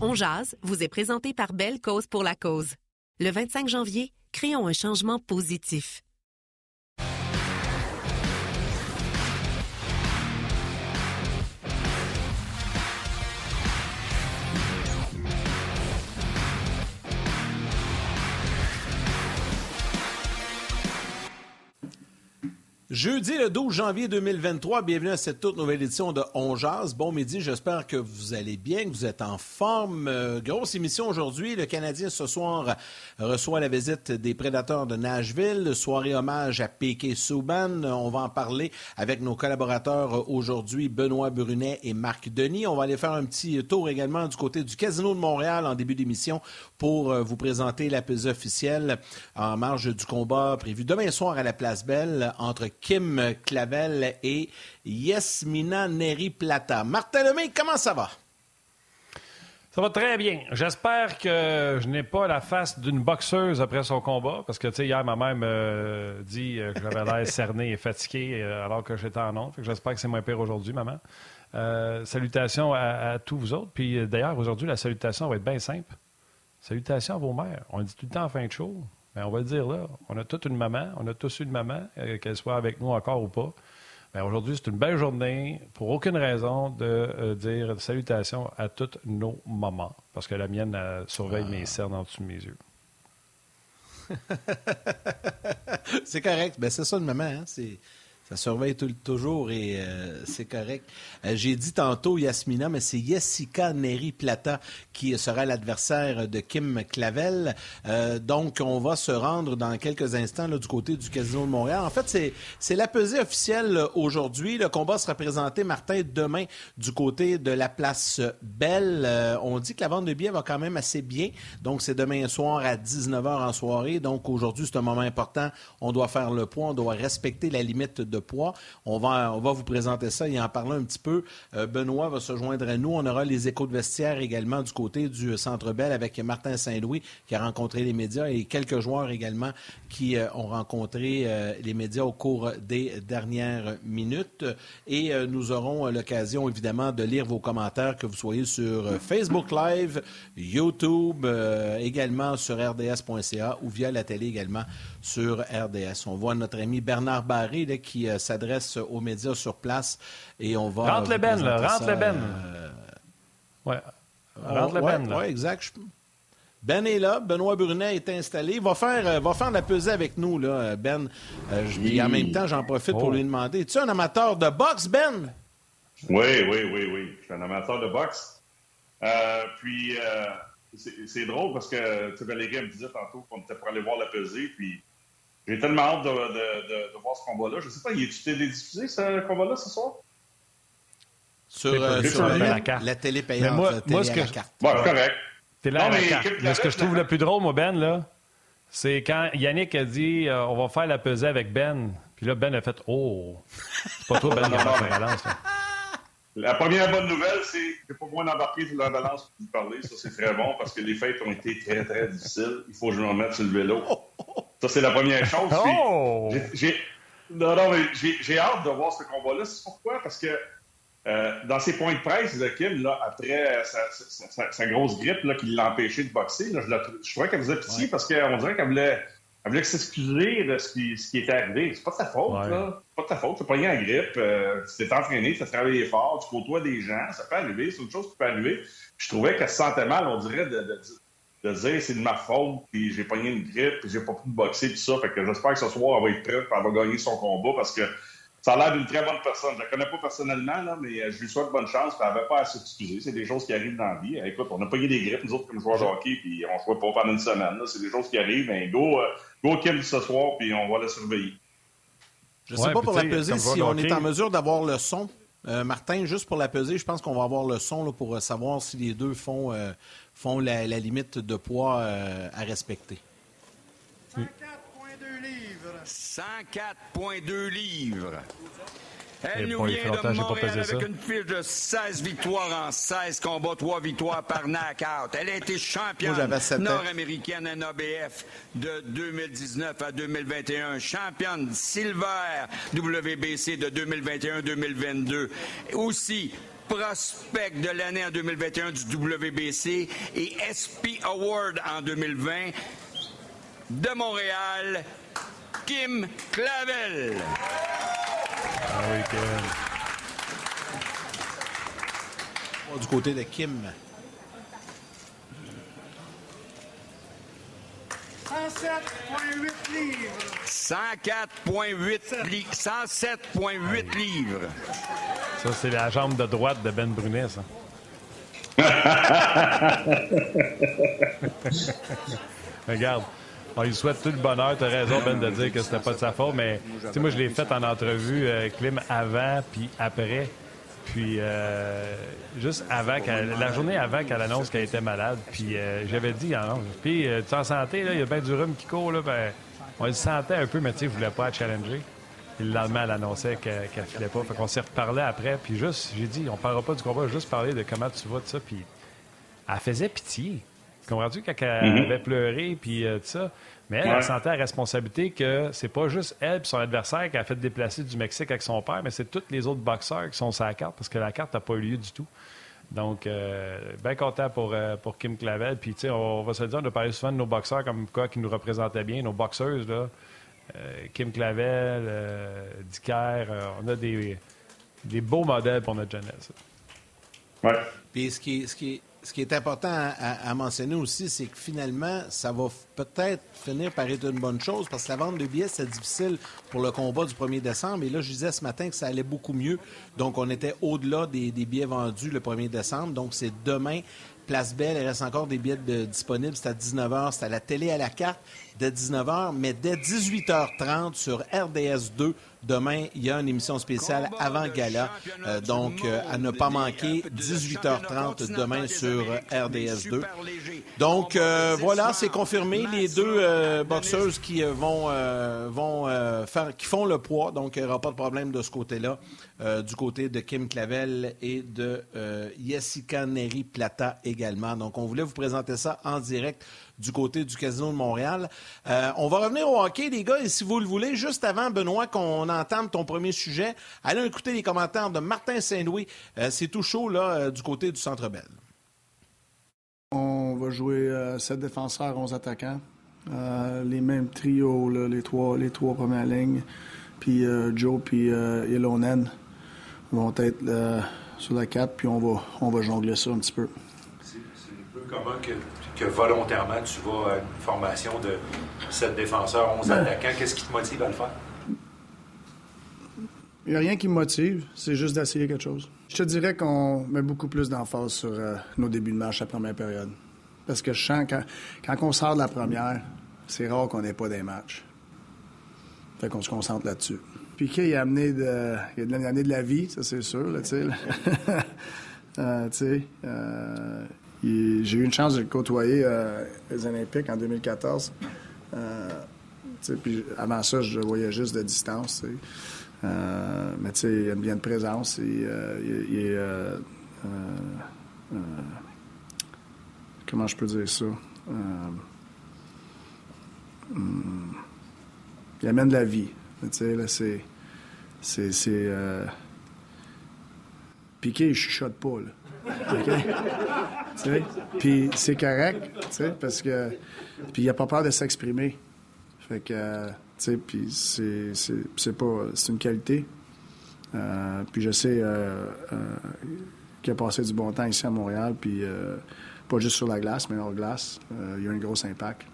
On jase vous est présenté par Belle Cause pour la cause. Le 25 janvier, créons un changement positif. Jeudi le 12 janvier 2023, bienvenue à cette toute nouvelle édition de On Jazz. Bon midi, j'espère que vous allez bien, que vous êtes en forme. Euh, grosse émission aujourd'hui. Le Canadien ce soir reçoit la visite des prédateurs de Nashville. Soirée hommage à P.K. Souban. On va en parler avec nos collaborateurs aujourd'hui, Benoît Brunet et Marc Denis. On va aller faire un petit tour également du côté du Casino de Montréal en début d'émission pour euh, vous présenter la pesée officielle en marge du combat prévu demain soir à la Place Belle entre Kim Clavel et Yasmina Neri Plata. Martin Lemay, comment ça va? Ça va très bien. J'espère que je n'ai pas la face d'une boxeuse après son combat, parce que, tu sais, hier, ma mère me dit que j'avais l'air cerné et fatigué euh, alors que j'étais en honte. J'espère que c'est moins pire aujourd'hui, maman. Euh, salutations à, tous vous autres. Puis d'ailleurs, aujourd'hui, la salutation va être bien simple. Salutations à vos mères. On dit tout le temps fin de show. Ben, on va le dire là, on a toute une maman, on a tous une maman, euh, qu'elle soit avec nous encore ou pas. Ben, aujourd'hui, c'est une belle journée, pour aucune raison, de euh, dire salutations à toutes nos mamans, parce que la mienne surveille mes cernes en dessous de mes yeux. c'est correct. Ben, c'est ça une maman. Hein? C'est ça surveille toujours et euh, c'est correct. Euh, j'ai dit tantôt Yasmina, mais c'est Jessica Neri Plata qui sera l'adversaire de Kim Clavel. Euh, donc, on va se rendre dans quelques instants là, du côté du Casino de Montréal. En fait, c'est la pesée officielle aujourd'hui. Le combat sera présenté, Martin, demain du côté de la place Belle. on dit que la vente de billets va quand même assez bien. Donc, c'est demain soir à 19h en soirée. Donc, aujourd'hui, c'est un moment important. On doit faire le point. On doit respecter la limite de poids. On va, vous présenter ça et en parler un petit peu. Euh, Benoît va se joindre à nous. On aura les échos de vestiaire également du côté du Centre Bell avec Martin Saint-Louis qui a rencontré les médias et quelques joueurs également qui euh, ont rencontré euh, les médias au cours des dernières minutes. Et nous aurons l'occasion évidemment de lire vos commentaires, que vous soyez sur Facebook Live, YouTube, également sur rds.ca ou via la télé également sur RDS. On voit notre ami Bernard Barré là, qui euh, s'adresse aux médias sur place et on va. Rentre les bennes, là. Rentre les bennes. Euh... Ouais. Rentre les bennes, Oui, exact. Ben est là, Benoît Brunet est installé. Il va faire, euh, va faire la pesée avec nous, là, Ben. Euh, je, En même temps, j'en profite pour oh. lui demander Es-tu un amateur de boxe, Ben? Oui, oui, oui, oui. Je suis un amateur de boxe. puis, c'est drôle parce que tu Valérie me disait tantôt qu'on était pour aller voir la pesée. Puis, j'ai tellement hâte de, de, de, voir ce combat-là. Je ne sais pas, il est-tu télédiffusé ce combat-là ce soir? Sur, euh, sur la, la, carte. la, télé payante. moi, télé moi, ce que, carte. Ouais, correct. Télé à la carte. Mais ce que je trouve le plus drôle, moi, Ben, là, c'est quand Yannick a dit euh, on va faire la pesée avec Ben. Puis là, Ben a fait Oh, c'est pas toi, Ben, qui a fait la balance. Là. La première bonne nouvelle, c'est que pas moi d'embarquer sur la balance pour vous parler. Ça, c'est très bon parce que les fêtes ont été très, très difficiles. Il faut que je me remette sur le vélo. Ça, c'est la première chose. Oh! J'ai, non, non, mais j'ai, hâte de voir ce combat-là. C'est pourquoi? Parce que euh, dans ses points de presse Kim, là, après sa, sa, grosse grippe là, qui l'a empêché de boxer, là, je, la, je trouvais qu'elle faisait pitié parce qu'on dirait qu'elle voulait elle voulait s'excuser de ce qui, ce qui était arrivé. C'est pas de ta faute, là. C'est pas de ta faute. Tu pas rien en grippe. Euh, tu t'es entraîné, tu as travaillé fort, tu côtoies des gens. Ça peut arriver. C'est une chose qui peut arriver. Je trouvais qu'elle se sentait mal, on dirait, de, de, de dire c'est de ma faute, puis j'ai pogné une grippe, puis j'ai pas pu boxer, puis ça. Fait que j'espère que ce soir, elle va être prête, puis elle va gagner son combat parce que ça a l'air d'une très bonne personne. Je la connais pas personnellement, là, mais euh, je lui souhaite bonne chance. Puis elle n'avait pas à s'excuser. C'est des choses qui arrivent dans la vie. Écoute, on n'a pas eu des grippes, nous autres, comme joueurs de hockey, puis on ne joue pas pendant une semaine. C'est des choses qui arrivent. Mais go, euh, go Kim ce soir, puis on va la surveiller. Je ne sais pas pour la peser si on est en mesure d'avoir le son. Martin, juste pour la peser, je pense qu'on va avoir le son pour savoir si les deux font, font la, limite de poids à respecter. 104,2 livres. 104,2 livres. Elle nous vient de Montréal avec une fiche de 16 victoires en 16 combats, 3 victoires par knockout. Elle a été championne nord-américaine NABF de 2019 à 2021, championne Silver WBC de 2021-2022. Aussi, prospect de l'année en 2021 du WBC et SP Award en 2020 de Montréal, Kim Clavel. Ah oui, Du côté de Kim. 107,8 livres. 104,8 livres. 107,8 livres. Ça, c'est la jambe de droite de Ben Brunet, ça. Regarde. On lui souhaite tout le bonheur. Tu as raison, Ben, de dire que c'était pas de sa faute, mais moi, je l'ai fait en entrevue, euh, Clim, avant puis après. Puis euh, juste avant, la journée avant qu'elle annonce qu'elle était malade, puis euh, j'avais dit, ah non, puis tu en santé, il y a bien du rhume qui court, là, ben, on le sentait un peu, mais tu sais, voulait pas challenger. Puis le elle annonçait qu'elle ne filait pas. Fait qu'on s'est reparlé après, puis juste, j'ai dit, on parlera pas du combat, juste parler de comment tu vas, de ça, puis elle faisait pitié. Comprends-tu? Quand elle mhm. avait pleuré puis euh, tout ça? Mais elle, sentait la responsabilité que c'est pas juste elle et son adversaire qui a fait déplacer du Mexique avec son père, mais c'est tous les autres boxeurs qui sont sur la carte parce que la carte n'a pas eu lieu du tout. Donc, euh, bien content pour, euh, pour Kim Clavel. Puis, tu sais, on, va se dire, on a parlé souvent de nos boxeurs comme quoi qui nous représentaient bien, nos boxeuses, là. Kim Clavel, Dicker, on a des, des beaux modèles pour notre jeunesse. Oui. Puis, ce qui, ce qui ce qui est important à, mentionner aussi, c'est que finalement, ça va peut-être finir par être une bonne chose parce que la vente de billets, c'est difficile pour le combat du 1er décembre. Et là, je disais ce matin que ça allait beaucoup mieux. Donc, on était au-delà des, billets vendus le 1er décembre. Donc, c'est demain. Place Belle, il reste encore des billets disponibles. C'est à 19h. C'est à la télé à la carte dès 19h. Mais dès 18h30 sur RDS 2, Demain, il y a une émission spéciale avant gala. Euh, donc, euh, à ne pas manquer, 18h30 demain sur RDS 2. Donc, euh, voilà, c'est confirmé. Les deux boxeuses qui vont, vont faire, qui font le poids. Donc, il n'y aura pas de problème de ce côté-là. du côté de Kim Clavel et de Jessica Neri Plata également. Donc, on voulait vous présenter ça en direct du côté du Casino de Montréal. Euh, on va revenir au hockey, les gars, et si vous le voulez, juste avant, Benoît, qu'on entame ton premier sujet, allez écouter les commentaires de Martin Saint-Louis. Euh, c'est tout chaud, là, euh, du côté du Centre Bell. On va jouer sept défenseurs, 11 attaquants. les mêmes trios, les, trois, les trois premières lignes. Puis Joe puis Elonen vont être sur la 4, puis on va, on va jongler ça un petit peu. C'est un peu comment que que volontairement tu vas à une formation de 7 défenseurs, 11 ben. attaquants. Qu'est-ce qui te motive à le faire? Il n'y a rien qui me motive, c'est juste d'essayer quelque chose. Je te dirais qu'on met beaucoup plus d'emphase sur euh, nos débuts de match à première période. Parce que je sens quand, quand on sort de la première, c'est rare qu'on n'ait pas des matchs. Fait qu'on se concentre là-dessus. Piquet, il a amené de, il a de la vie, ça c'est sûr, tu sais. euh, euh, j'ai eu une chance de le côtoyer euh, aux Olympiques en 2014. Euh, puis avant ça, je le voyais juste de distance. Euh, mais tu sais, il a une bien de présence. Et, il, est. comment je peux dire ça? Hmm, il amène de la vie. Tu sais, là, c'est. C'est. Piqué, il chuchote pas, là. Puis c'est correct, parce que. Puis il a pas peur de s'exprimer. Fait que, puis c'est pas. C'est une qualité. Euh, puis je sais euh, euh, qu'il a passé du bon temps ici à Montréal, puis pas juste sur la glace, mais hors glace. il y a un gros impact.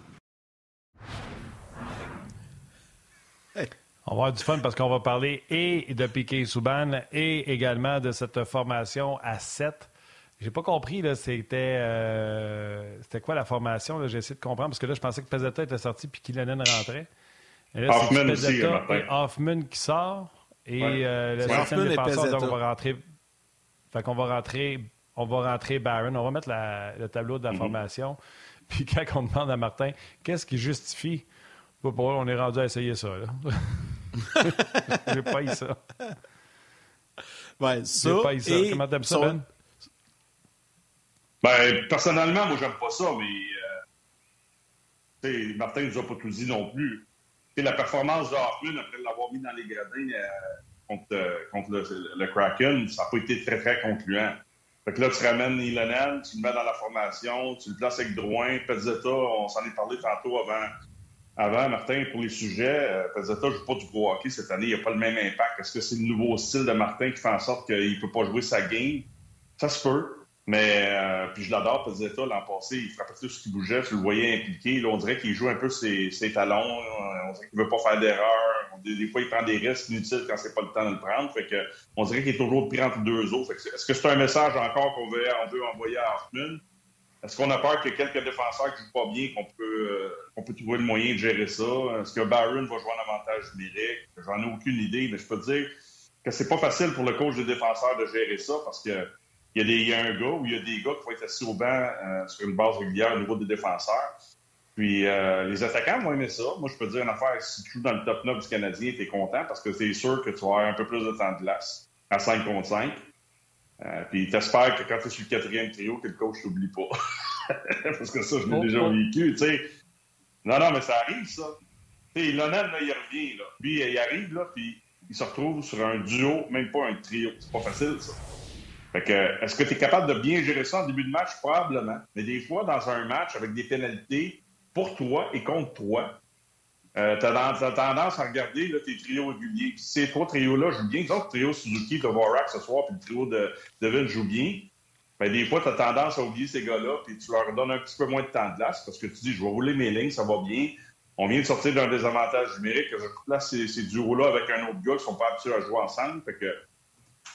On va avoir du fun parce qu'on va parler et de Piquet Souban et également de cette formation à 7 j'ai pas compris, là, c'était, euh, c'était quoi la formation? J'ai essayé de comprendre parce que là, je pensais que Pezzetta était sorti puis Kylianen rentrait. Et là, Hoffman aussi, et Hoffman qui sort. Et euh, le septième défenseur, donc, va rentrer Fait qu'on va rentrer, on va rentrer Barron. On va mettre le tableau de la mhm. formation. Puis quand on demande à Martin, qu'est-ce qui justifie? on est rendu à essayer ça. J'ai pas eu ça. Ouais, ça. J'ai pas eu ça. Comment t'aimes ça, Ben? Ben, personnellement, moi, j'aime pas ça, mais euh, Martin nous a pas tout dit non plus. la performance de Hoffman, après l'avoir mis dans les gradins euh, contre, euh, contre le, Kraken, ça n'a pas été très, très concluant. Fait que là, tu ramènes Ilonen, tu le mets dans la formation, tu le places avec Drouin, Pezzetta, on s'en est parlé tantôt avant, avant Martin, pour les sujets. Euh, Pezzetta ne joue pas du gros hockey cette année, il n'a pas le même impact. Est-ce que c'est le nouveau style de Martin qui fait en sorte qu'il ne peut pas jouer sa game? Ça se peut. Mais euh, puis je l'adore, Pezzetta, l'an passé, il frappait tout ce qui bougeait, tu le voyais impliqué. Là, on dirait qu'il joue un peu ses, ses talons. On dirait qu'il veut pas faire d'erreur. Des, fois, il prend des risques inutiles quand c'est pas le temps de le prendre. Fait que, on dirait qu'il est toujours pris entre deux autres. Est-ce que c'est un message encore qu'on veut, on veut envoyer à Hoffman? Est-ce qu'on a peur ait quelques défenseurs qui jouent pas bien, qu'on peut, euh, peut trouver le moyen de gérer ça? Est-ce que Barron va jouer en avantage numérique? J'en ai aucune idée, mais je peux te dire que c'est pas facile pour le coach de défenseurs de gérer ça parce que il y, a des, il y a un gars ou il y a des gars qui vont être assis au banc euh, sur une base régulière au niveau des défenseurs. Puis euh, les attaquants vont aimer ça. Moi, je peux te dire une affaire, si tu joues dans le top 9 du Canadien, tu es content parce que c'est sûr que tu vas avoir un peu plus de temps de glace à 5 contre 5. Euh, puis t'espères que quand tu es sur le quatrième trio, que le coach t'oublie pas. parce que ça, je l'ai déjà vécu, tu sais. Non, non, mais ça arrive, ça. Tu sais, là, il revient, là. Puis il arrive, là, puis il se retrouve sur un duo, même pas un trio. C'est pas facile, ça. Fait que, est-ce que tu es capable de bien gérer ça en début de match? Probablement. Mais des fois, dans un match avec des pénalités pour toi et contre toi, euh, tu as, tendance à regarder tes trios réguliers. Si ces trois trios-là jouent bien, exemple, le trio Suzuki, Dvorak ce soir, puis le trio de Devin joue bien, des fois, tu as tendance à oublier ces gars-là, puis tu leur donnes un petit peu moins de temps de glace parce que tu dis, je vais rouler mes lignes, ça va bien. On vient de sortir d'un désavantage numérique. Je place ces, ces duos-là avec un autre gars qui sont pas habitués à jouer ensemble. Fait que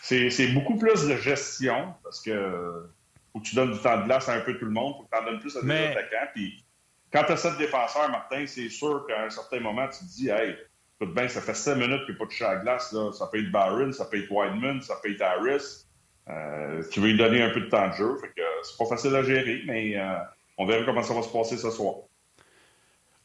c'est beaucoup plus de gestion parce que faut que tu donnes du temps de glace à un peu tout le monde, faut que tu en donnes plus à des attaquants. Puis quand tu as sept défenseurs, Martin, c'est sûr qu'à un certain moment, tu te dis, hey, écoute bien, ça fait sept minutes a pas chat à glace. Là. Ça peut être Barron, ça peut être Wideman, ça peut être Harris. Euh, tu veux lui donner un peu de temps de jeu. Fait que c'est pas facile à gérer, mais euh, on verra comment ça va se passer ce soir.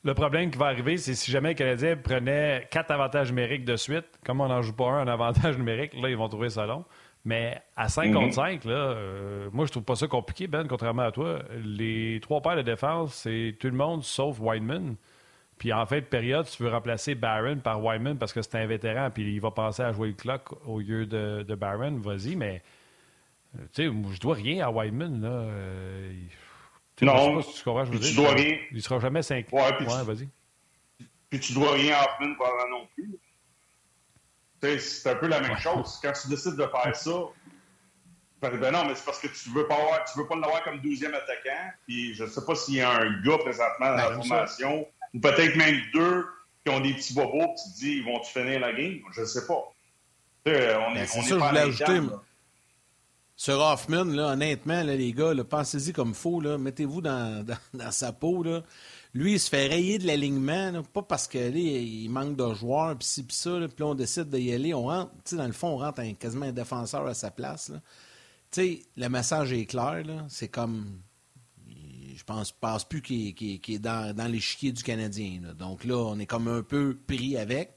Le problème qui va arriver, c'est si jamais les Canadiens prenaient quatre avantages numériques de suite, comme on n'en joue pas un en avantage numérique, là, ils vont trouver ça long. Mais à 5 contre 5, mhm. là, euh, moi, je trouve pas ça compliqué, Ben, contrairement à toi. Les trois paires de défense, c'est tout le monde sauf Wineman. Puis en fin de période, tu veux remplacer Barron par Wineman parce que c'est un vétéran, puis il va penser à jouer le clock au lieu de, de Barron, vas-y, mais euh, tu sais, je dois rien à Wineman, là. Euh, non. tu comprends, je veux dire. dois rien. Il sera jamais 5. Ouais, puis ouais, vas-y. Puis tu dois rien à Hoffman pendant non plus. C'est un peu la même chose. Quand tu décides de faire ça, ben, ben non, mais c'est parce que tu veux pas avoir, tu veux pas l'avoir comme douzième attaquant. Puis je sais pas s'il y a un gars présentement dans la ben, formation, ou peut-être même deux qui ont des petits bobos, tu te dis, ils vont-tu finir la game? Je ne sais pas. on est, ben, c'est ça, je voulais ajouter. Sur Hoffman, honnêtement, les gars, pensez-y comme faux. Mettez-vous dans, sa peau. Lui, il se fait rayer de l'alignement, pas parce qu'il manque de joueurs, puis ci, puis ça, puis on décide d'y aller. On rentre, dans le fond, on rentre un, quasiment un défenseur à sa place. Le message est clair. C'est comme. Je pense, pense plus qu'il est dans, dans l'échiquier du Canadien. Donc là, on est comme un peu pris avec.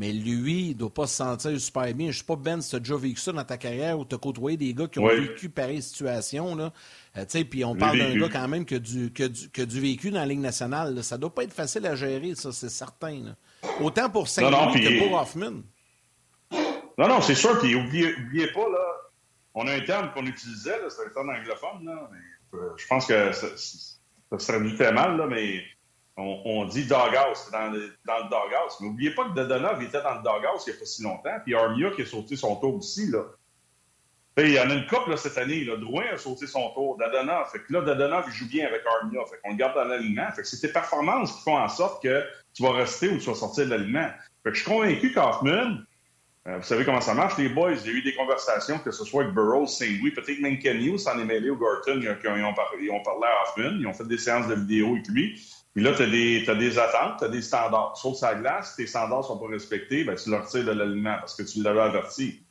Mais lui, il ne doit pas se sentir super bien. Je ne sais pas, Ben, si tu as déjà vécu ça dans ta carrière où tu as côtoyé des gars qui ont vécu pareille situation. Là. Euh, puis on parle d'un gars quand même qui a, du, du, vécu dans la Ligue nationale. Ça ne doit pas être facile à gérer, ça, c'est certain. Autant pour Saint-Louis que pour Hoffman. Non, non, c'est sûr. Puis oubliez, pas, là, on a un terme qu'on utilisait, c'est un terme anglophone. Là, mais, euh, je pense que ça, ça, serait du très mal, là, mais on, dit doghouse, dans le, doghouse. Mais n'oubliez pas que Dodonov était dans le doghouse il n'y a pas si longtemps, puis Armia qui a sauté son tour aussi. Là. Il y en a une couple cette année. Là. Drouin a sauté son tour. Dadonov. Fait que là, Dadonov, joue bien avec Armia. Fait qu'on le garde dans l'alignement. Fait que c'est tes performances qui font en sorte que tu vas rester ou tu vas sortir de l'alignement. Fait que je suis convaincu qu'Hoffman, euh, vous savez comment ça marche, les boys. A eu des conversations, que ce soit avec Burroughs, Saint-Louis, peut-être même Kenny s'en est mêlé au Gorton. Ils ont, ils, ont parlé, ils ont parlé à Hoffman. Ils ont fait des séances de vidéo avec lui. Puis là, tu as, as, des attentes, tu as des standards. Sauf sa glace, tes standards sont pas respectés, ben, tu leur retires de l'alignement parce que tu l'avais averti.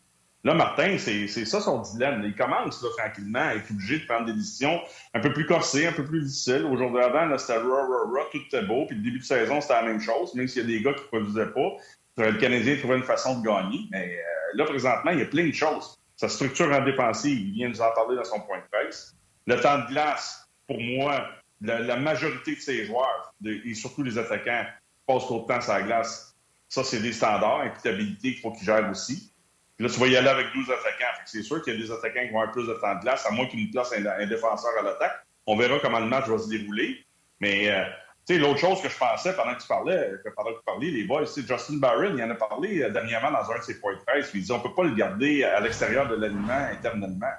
Là, Martin, c'est ça son dilemme. Il commence là, tranquillement à être obligé de prendre des décisions un peu plus corsées, un peu plus difficiles. Aujourd'hui, avant, c'était ra, ra, ra, tout était beau. Puis le début de saison, c'était la même chose, même s'il y a des gars qui ne produisaient pas. Le Canadien trouvait une façon de gagner. Mais euh, là, présentement, il y a plein de choses. Sa structure en défensive, il vient nous en parler dans son point de presse. Le temps de glace, pour moi, la, majorité de ses joueurs, et surtout les attaquants, passent trop de temps sur la glace. Ça, c'est des standards, imputabilité qu'il faut qu'ils gèrent aussi. Puis là, tu vas y aller avec 12 attaquants. C'est sûr qu'il y a des attaquants qui vont avoir plus de temps de glace, à moins qu'ils nous placent un, défenseur à l'attaque. On verra comment le match va se dérouler. Mais euh, tu sais, l'autre chose que je pensais pendant que tu parlais, que pendant que tu parlais, les boys, c'est Justin Barron, il en a parlé euh, dernièrement dans un de ses points de presse. Il dit on peut pas le garder à l'extérieur de l'alignement éternellement.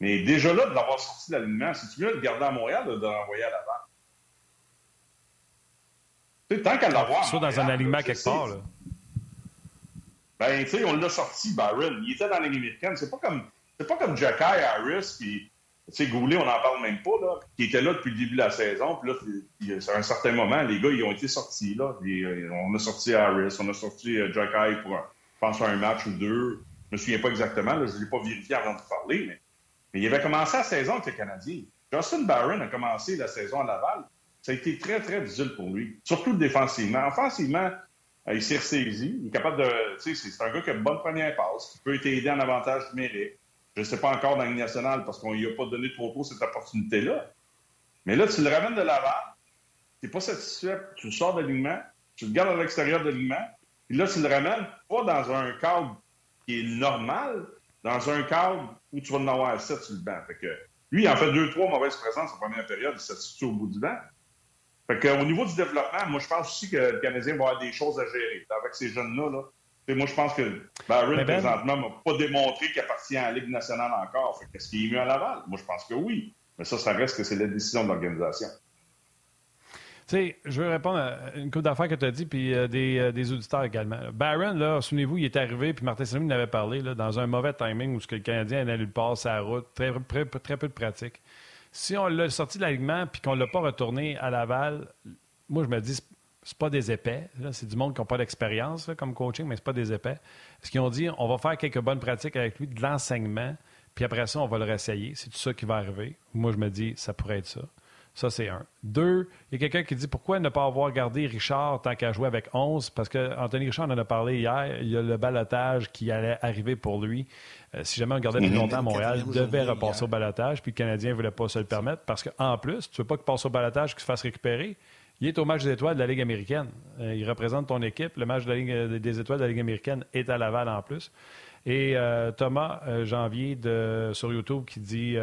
Mais déjà là, de l'avoir sorti de l'alignement, si tu veux le garder à Montréal, de l'envoyer à l'avant. Tu sais, tant qu'à l'avoir. Soit dans un alignement quelque part, là. Ben, tu sais, on l'a sorti, Byron. Il était dans la Ligue américaine. C'est pas comme, c'est pas comme Jacky Harris, puis, tu sais, Goulet, on n'en parle même pas, là, qui était là depuis le début de la saison. Puis là, c'est un certain moment, les gars, ils ont été sortis, là. Euh, on a sorti Harris, on a sorti euh, Jacky pour, je pense, un match ou deux. Je me souviens pas exactement, là, je ne l'ai pas vérifié avant de parler, mais, mais il avait commencé la saison avec les Canadiens. Justin Barron a commencé la saison à Laval. Ça a été très, très difficile pour lui, surtout défensivement. Offensivement, euh, il s'est ressaisi. Il est capable de. C'est un gars qui a une bonne première passe, qui peut t'aider en avantage numérique. Je ne sais pas encore dans la nationale parce qu'on lui a pas donné trop tôt cette opportunité-là. Mais là, tu le ramènes de l'avant, tu n'es pas satisfait, tu le sors de l'alignement, tu le gardes à l'extérieur de l'alignement, puis là, tu le ramènes pas dans un cadre qui est normal, dans un cadre où tu vas en avoir 7 sur le banc. Fait que, lui, il en fait deux, trois mauvaises présences en première période, il s'assiste au bout du banc. Fait que, au niveau du développement, moi, je pense aussi que le Canadien va avoir des choses à gérer avec ces jeunes-là. Là. moi, je pense que Barron, ben... présentement, m'a pas démontré qu'il appartient à la Ligue nationale encore. Qu'est-ce qu'il est mieux à Laval? Moi, je pense que oui. Mais ça, ça reste que c'est la décision de l'organisation. Sais, je veux répondre à une couple d'affaires que tu as dit, puis euh, des, euh, des, auditeurs également. Barron, là, souvenez-vous, il est arrivé, puis Martin Saint-Louis avait parlé, là, dans un mauvais timing où ce que le Canadien allait lui passer à route, très, très, très peu de pratique. Si on l'a sorti de l'alignement puis qu'on ne l'a pas retourné à Laval, moi, je me dis, c'est pas des épais. C'est du monde qui n'a pas d'expérience comme coaching, mais c'est pas des épais. Ce qu'ils ont dit, on va faire quelques bonnes pratiques avec lui, de l'enseignement, puis après ça, on va le réessayer. C'est tout ça qui va arriver. Moi, je me dis, ça pourrait être ça. Ça, c'est un. Deux, il y a quelqu'un qui dit pourquoi ne pas avoir gardé Richard tant qu'à jouer avec 11 Parce que Anthony Richard en a parlé hier. Il y a le balotage qui allait arriver pour lui. Euh, si jamais on gardait plus mhm. longtemps à Montréal, il devait repasser au balotage. Puis le Canadien ne voulait pas se le permettre parce qu'en plus, tu ne veux pas qu'il passe au balotage, qu'il se fasse récupérer. Il est au match des étoiles de la Ligue américaine. Euh, il représente ton équipe. Le match de la Ligue, euh, des étoiles de la Ligue américaine est à Laval en plus. Et Thomas Janvier de, sur YouTube qui dit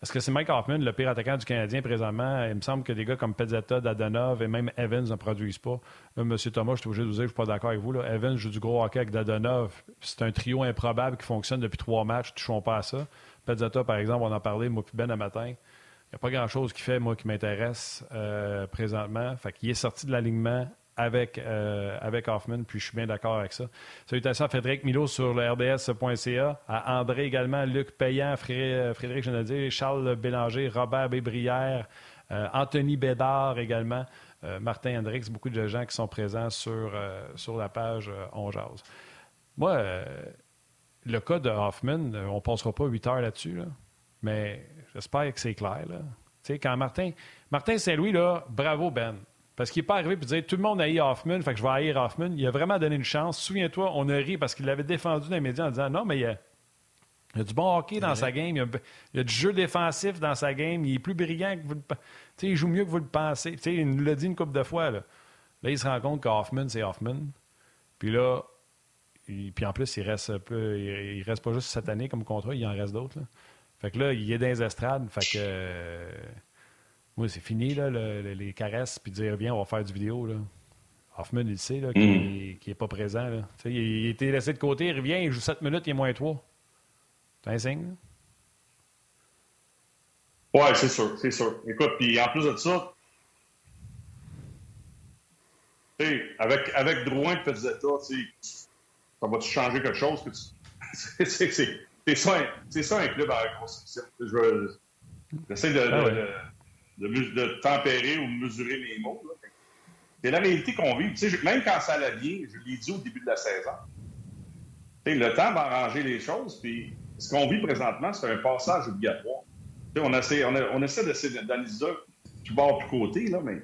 est-ce que c'est Mike Hoffman, le pire attaquant du Canadien présentement? Il me semble que des gars comme Pezzetta, Dadonov et même Evans ne produisent pas. Là, M. Thomas, je suis obligé de vous dire, je ne suis pas d'accord avec vous. Là. Evans joue du gros hockey avec Dadonov. C'est un trio improbable qui fonctionne depuis trois matchs. Touchons pas à ça. Pezzetta, par exemple, on en parlait, moi puis Ben, un matin. Il n'y a pas grand-chose qui fait, moi, qui m'intéresse euh, présentement. Fait qu'il est sorti de l'alignement avec, euh, avec Hoffman, puis je suis bien d'accord avec ça. Salutations à Frédéric Milo sur le RDS.ca, à André également, Luc Payan, Frédéric Genadier, Charles Bélanger, Robert Bébrière, euh, Anthony Bédard également, euh, Martin Hendrix, beaucoup de gens qui sont présents sur, la page On Moi, le cas de Hoffman, on ne passera pas huit heures là-dessus, mais j'espère que c'est clair. Quand Martin, Martin Saint-Louis, bravo Ben. Parce qu'il n'est pas arrivé pour dire tout le monde haït Hoffman, fait que je vais haïr Hoffman. Il a vraiment donné une chance. Souviens-toi, on a ri parce qu'il l'avait défendu dans les médias en disant non, mais il y a, il y a du bon hockey dans sa game. Il y, a, du jeu défensif dans sa game. Il est plus brillant que vous le pensez. Il joue mieux que vous le pensez. il nous l'a dit une couple de fois. Là, là il se rend compte qu'Hoffman, c'est Hoffman. Puis là, puis en plus, il reste, peu, il, reste pas juste cette année comme contrat, il en reste d'autres. Fait que là, il est dans les estrades. Fait que. Oui, c'est fini, là, les caresses, puis dire, viens, on va faire du vidéo. Là. Hoffman, il sait, là, qui n'est mm. pas présent. Là. Il, il était laissé de côté, il revient, il joue 7 minutes, il est moins 3. C'est un signe, Oui, c'est sûr, c'est sûr. Écoute, puis en plus de ça, avec, avec Drouin et Pezzetta, ça va-tu changer quelque chose? c'est ça, ça, un club à reconstruction. J'essaie de, ah de de, tempérer ou mesurer les mots. C'est la réalité qu'on vit. même quand ça allait bien, je l'ai dit au début de la saison, le temps d'arranger les choses. Puis ce qu'on vit présentement, c'est un passage obligatoire. on essaie, on, essaie d'essayer d'analyser ça du bord du côté, là, mais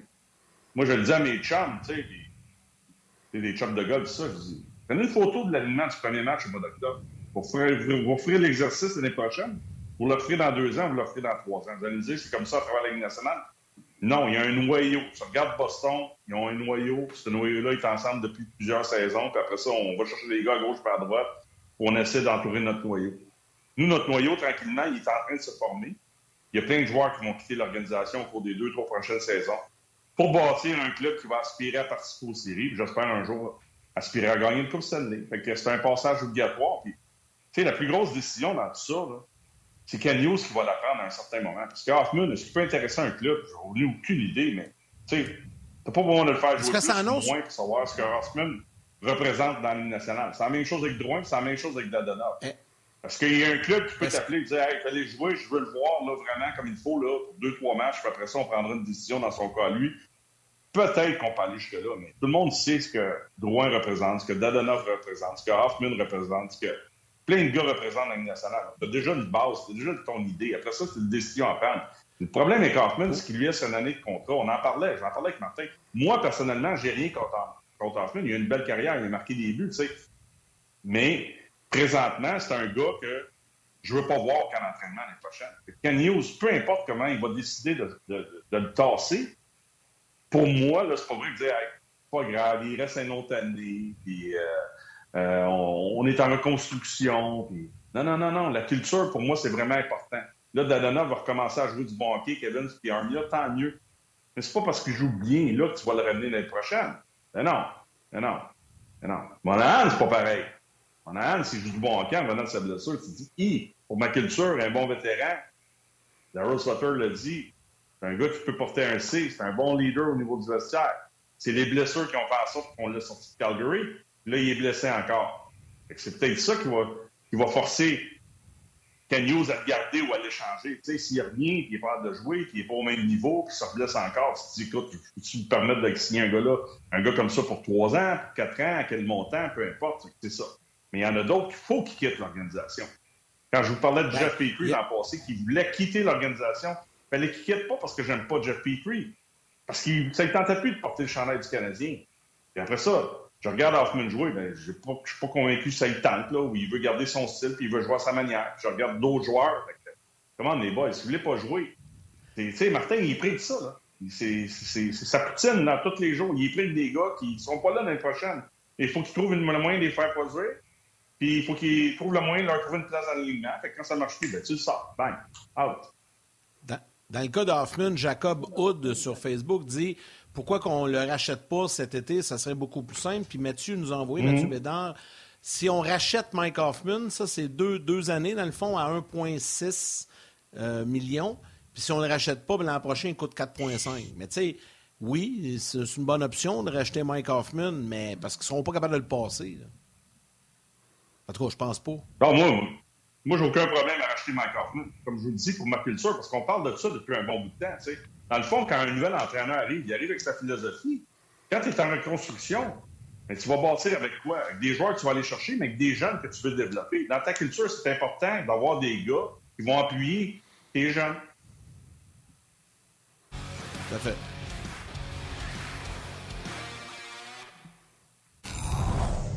moi, je le dis à mes chums, tu sais, des chums de golf, ça, je dis, prenez une photo de l'alignement du premier match au mois d'octobre. Vous ferez, l'exercice l'année prochaine. Vous l'offrez dans deux ans, vous l'offrez dans trois ans. Vous allez me dire, c'est comme ça à travers la Ligue nationale. Non, il y a un noyau. Tu regardes Boston, ils ont un noyau. Ce noyau-là est ensemble depuis plusieurs saisons. Puis après ça, on va chercher des gars à gauche et à droite. On essaie d'entourer notre noyau. Nous, notre noyau, tranquillement, il est en train de se former. Il y a plein de joueurs qui vont quitter l'organisation au cours des deux, trois prochaines saisons pour bâtir un club qui va aspirer à participer aux séries. J'espère un jour aspirer à gagner le Coupe Stanley. Fait que c'est un passage obligatoire. Puis, la plus grosse décision dans tout ça, c'est Ken Hughes qui va la prendre à un certain moment. Parce que Hoffman, est-ce qu'il peut intéresser un club? J'en ai aucune idée, mais tu sais, t'as pas besoin de le faire jouer plus moins pour savoir ce que Hoffman représente dans l'île nationale. C'est la même chose avec Drouin, c'est la même chose avec Dadonov. Eh. Parce qu'il y a un club qui peut t'appeler et dire Hey, allez jouer, je veux le voir là, vraiment comme il faut là, pour deux, trois matchs, puis après ça, on prendra une décision dans son cas lui. Peut-être qu'on peut aller jusque-là, mais tout le monde sait ce que Drouin représente, ce que Dadonov représente, ce que Hoffman représente, ce que plein de gars représentent la nationale. Tu as déjà une base, tu as déjà ton idée. Après ça, c'est une décision à prendre. Le problème avec Hoffman, c'est qu'il lui a une année de contrat. On en parlait, j'en parlais avec Martin. Moi, personnellement, j'ai rien contre, contre Hoffman. Il a une belle carrière, il a marqué des buts, tu sais. Mais présentement, c'est un gars que je veux pas voir qu'en entraînement l'année prochaine. Ken Hughes, peu importe comment il va décider de, le tasser, pour moi, c'est pas vrai de dire pas grave, il reste un autre année, puis euh, euh, on, est en reconstruction. Non, non, non, non. La culture, pour moi, c'est vraiment important. Là, Dadona va recommencer à jouer du bon hockey, Kevin, puis Armia, tant mieux. Mais c'est pas parce qu'il joue bien là que tu vas le ramener l'année prochaine. Mais non. Mais non. Mais non. C'est pas pareil. Monahan, s'il joue du bon hockey en venant de sa blessure, tu te dis, hi, pour ma culture, un bon vétéran, Darryl Sutter l'a dit, c'est un gars qui peut porter un C, c'est un bon leader au niveau du vestiaire. C'est les blessures qui ont fait ça qu'on l'a sorti de Calgary. Là, il est blessé encore. C'est peut-être ça qui va, qui va forcer Ken Hughes à le garder ou à l'échanger. Tu sais, s'il revient, qu'il est pas de jouer, qu'il n'est pas au même niveau, puis ça se blesse encore, tu te dis, écoute, tu me permettre de signer un gars-là, un gars comme ça pour trois ans, pour quatre ans, à quel montant, peu importe, c'est ça. Mais il y en a d'autres qu'il faut qu'ils quittent l'organisation. Quand je vous parlais de ben, Jeff Petrie l'an passé, qui voulait quitter l'organisation, il fallait qu'il quitte pas parce que j'aime pas Jeff Petrie. Parce qu'il ne tentait plus de porter le chandail du Canadien. Et après ça, je regarde Hoffman jouer, ben, je ne suis pas convaincu que ça y tente, là, où il veut garder son style puis il veut jouer à sa manière. Je regarde d'autres joueurs. comment les boys, si vous voulez pas jouer, tu sais, Martin, il est prêt de ça, là. C'est poutine dans tous les jours. Il est prêt des gars qui ne seront pas là l'année prochaine. Il faut qu'il trouve le moyen de les faire poser. Puis il faut qu'il trouve le moyen de leur trouver une place dans l'alignement. Fait que quand ça marche plus, ben, tu le sors. Bang. Out. Dans, dans le cas d'Hoffman, Jacob Hood sur Facebook dit pourquoi qu'on ne le rachète pas cet été? Ça serait beaucoup plus simple. Puis Mathieu nous a envoyé, Mathieu mhm. Bédard, si on rachète Mike Hoffman, ça, c'est deux, deux années, dans le fond, à 1,6 euh, million. Puis si on ne le rachète pas, ben, l'an prochain, il coûte 4,5. Mais tu sais, oui, c'est une bonne option de racheter Mike Hoffman, mais parce qu'ils ne seront pas capables de le passer. En tout cas, je pense pas. Non, moi, moi j'ai aucun problème à racheter Mike Hoffman, comme je vous le dis, pour ma culture, parce qu'on parle de ça depuis un bon bout de temps. sais. Dans le fond, quand un nouvel entraîneur arrive, il arrive avec sa philosophie. Quand tu es en reconstruction, tu vas bâtir avec quoi? Avec des joueurs que tu vas aller chercher, mais avec des jeunes que tu veux développer. Dans ta culture, c'est important d'avoir des gars qui vont appuyer tes jeunes. Tout à fait.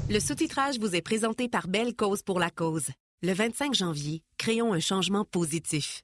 Le sous-titrage vous est présenté par Belle Cause pour la cause. Le 25 janvier, créons un changement positif.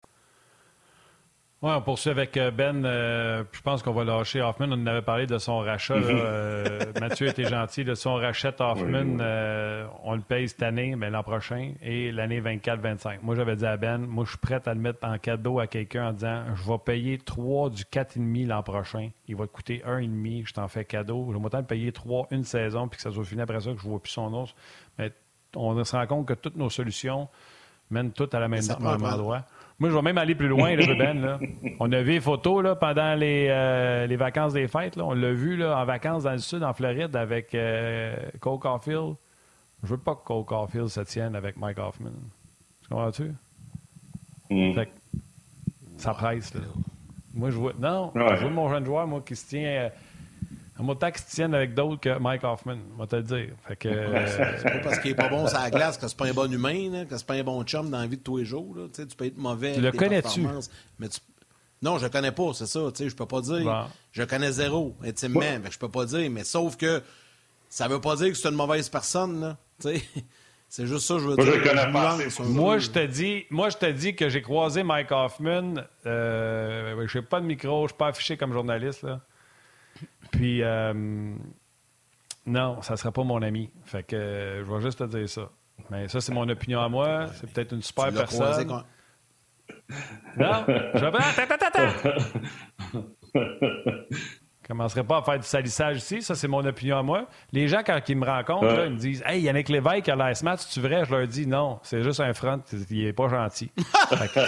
Oui, on poursuit avec euh, Ben. Euh, je pense qu'on va lâcher Hoffman. On en avait parlé de son rachat. Mhm. Euh, Mathieu était gentil. De son rachat Hoffman, on le paye cette année, mais l'an prochain, et l'année 24-25. Moi, j'avais dit à Ben, moi, je suis prêt à le mettre en cadeau à quelqu'un en disant je vais payer 3 du 4,5 l'an prochain. Il va te coûter 1,5. Je t'en fais cadeau. Je vais autant payer 3 une saison, puis que ça soit fini après ça, que je ne vois plus son os. Mais on se rend compte que toutes nos solutions mènent toutes à la même, même endroit. Moi, je vais même aller plus loin, là, Ben. On a vu les photos là, pendant les, euh, les vacances des fêtes. Là. On l'a vu là, en vacances dans le sud, en Floride, avec euh, Cole Caulfield. Je veux pas que Cole Caulfield se tienne avec Mike Hoffman. Tu comprends-tu? Mm. ça presse. Là. Moi, je vois. Non, je veux mon jeune joueur, moi, qui se tient. Euh, qui se tienne avec d'autres que Mike Hoffman, on va te le dire. Fait que, c'est pas parce qu'il est pas bon sur la glace que c'est pas un bon humain, que c'est pas un bon chum dans la vie de tous les jours. Là. Tu peux être mauvais. Tu le connais-tu? Mais tu... Non, je le connais pas, c'est ça. Je peux pas dire. Je connais zéro intimement. Je peux pas dire. Mais sauf que ça veut pas dire que c'est une mauvaise personne. Là. C'est juste ça, je veux moi, dire. Je connais pas moi, je te dis, moi, je te dis que j'ai croisé Mike Hoffman. Euh, je n'ai pas de micro, je suis pas affiché comme journaliste. Là. Puis, euh, non, ça ne sera pas mon ami. Fait que euh, je vais juste te dire ça. Mais ça, c'est mon opinion à moi. C'est peut-être une super personne. Quand... Non, je vais. Attends, attends, attends. Je commencerai pas à faire du salissage ici. Ça, c'est mon opinion à moi. Les gens, quand ils me rencontrent, ils me disent Hey, Yannick Lévesque a l'air smart, tu vrai? Je leur dis Non, c'est juste un front. Il est pas gentil. fait que,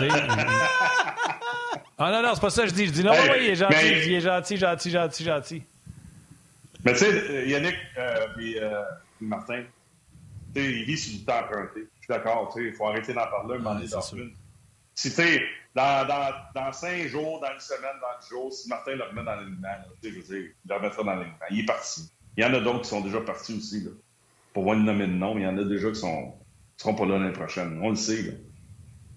Ah non, non, c'est pas ça que je dis. Je dis Non, oui, il est gentil. Il est gentil, gentil, gentil, gentil. Mais tu sais, Yannick euh, et, euh, Martin, il vit sur du temps emprunté. Je suis d'accord, il faut arrêter d'en parler un moment donné dans une. Si tu dans, dans, dans cinq jours, dans une semaine, dans dix jours, si Martin le remet dans l'alignement, je veux dire, il le remettra dans l'alignement. Il est parti. Il y en a d'autres qui sont déjà partis aussi. Là. Pour voir le nommer de nom, il y en a déjà qui sont seront pas là l'année prochaine. On le sait.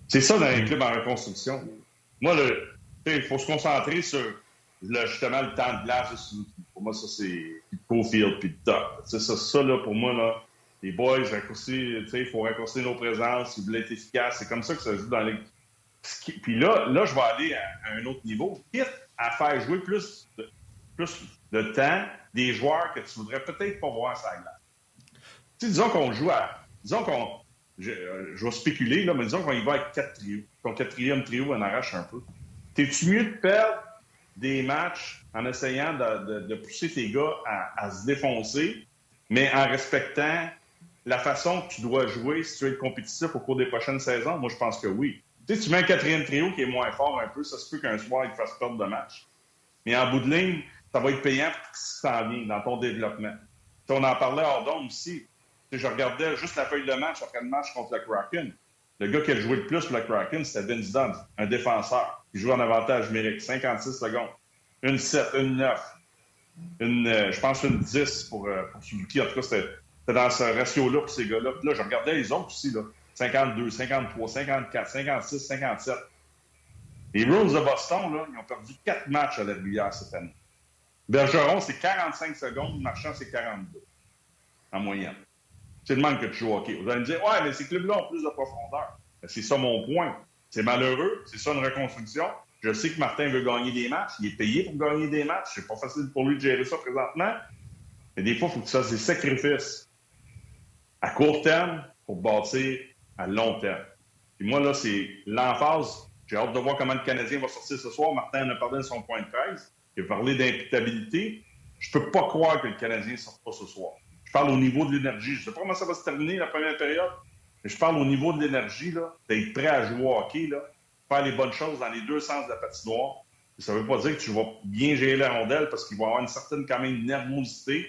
C'est ça dans les clubs en reconstruction. Moi, il faut se concentrer sur justement le temps de glace. Pour moi, ça, c'est Cofield puis top. Ça, ça, là, pour moi, là, les boys, il faut raccourcir nos présences, ils veulent être efficaces. C'est comme ça que ça joue dans les. Puis là, là, je vais aller à, un autre niveau. Quitte à faire jouer plus de, plus de temps des joueurs que tu voudrais peut-être pas voir à la glace. sais, disons qu'on joue à. Disons qu'on. Je, je, vais spéculer, là, mais disons qu'on y va avec quatre trios. Ton quatrième trio en arrache un peu. T'es-tu mieux de perdre des matchs en essayant de, pousser tes gars à, se défoncer, mais en respectant la façon que tu dois jouer si tu veux être compétitif au cours des prochaines saisons? Moi, je pense que oui. Tu sais, tu mets un quatrième trio qui est moins fort un peu, ça se peut qu'un soir, il te fasse perdre de match. Mais en bout de ligne, ça va être payant pour que ça s'en vient dans ton développement. on en parlait hors d'onde aussi. je regardais juste la feuille de match après le match contre le Kraken. Le gars qui a joué le plus pour le Kraken, c'était Vince Dunn, un défenseur. Il joue en avantage numérique, 56 secondes. Une 7, une 9, une, euh, je pense une 10 pour, euh, pour Suzuki. En tout cas, c'était dans ce ratio-là pour ces gars-là. Là, je regardais les autres aussi, là. 52, 53, 54, 56, 57. Les Rules de Boston, là, ils ont perdu 4 matchs à la régulière cette année. Bergeron, c'est 45 secondes. Marchand, c'est 42 en moyenne. C'est le manque que tu joues hockey. Vous allez me dire, ouais, mais ces clubs-là ont plus de profondeur. Ben, c'est ça mon point. C'est malheureux. C'est ça une reconstruction. Je sais que Martin veut gagner des matchs. Il est payé pour gagner des matchs. C'est pas facile pour lui de gérer ça présentement. Mais des fois, il faut que tu fasses des sacrifices à court terme pour bâtir à long terme. Et moi, là, c'est l'emphase. J'ai hâte de voir comment le Canadien va sortir ce soir. Martin a parlé de son point de presse. Il a parlé d'imputabilité. Je peux pas croire que le Canadien ne sorte pas ce soir. Je parle au niveau de l'énergie. Je ne sais pas comment ça va se terminer la première période, mais je parle au niveau de l'énergie, d'être prêt à jouer au hockey, là, faire les bonnes choses dans les deux sens de la patinoire. Ça ne veut pas dire que tu vas bien gérer la rondelle parce qu'il va y avoir une certaine quand même nervosité.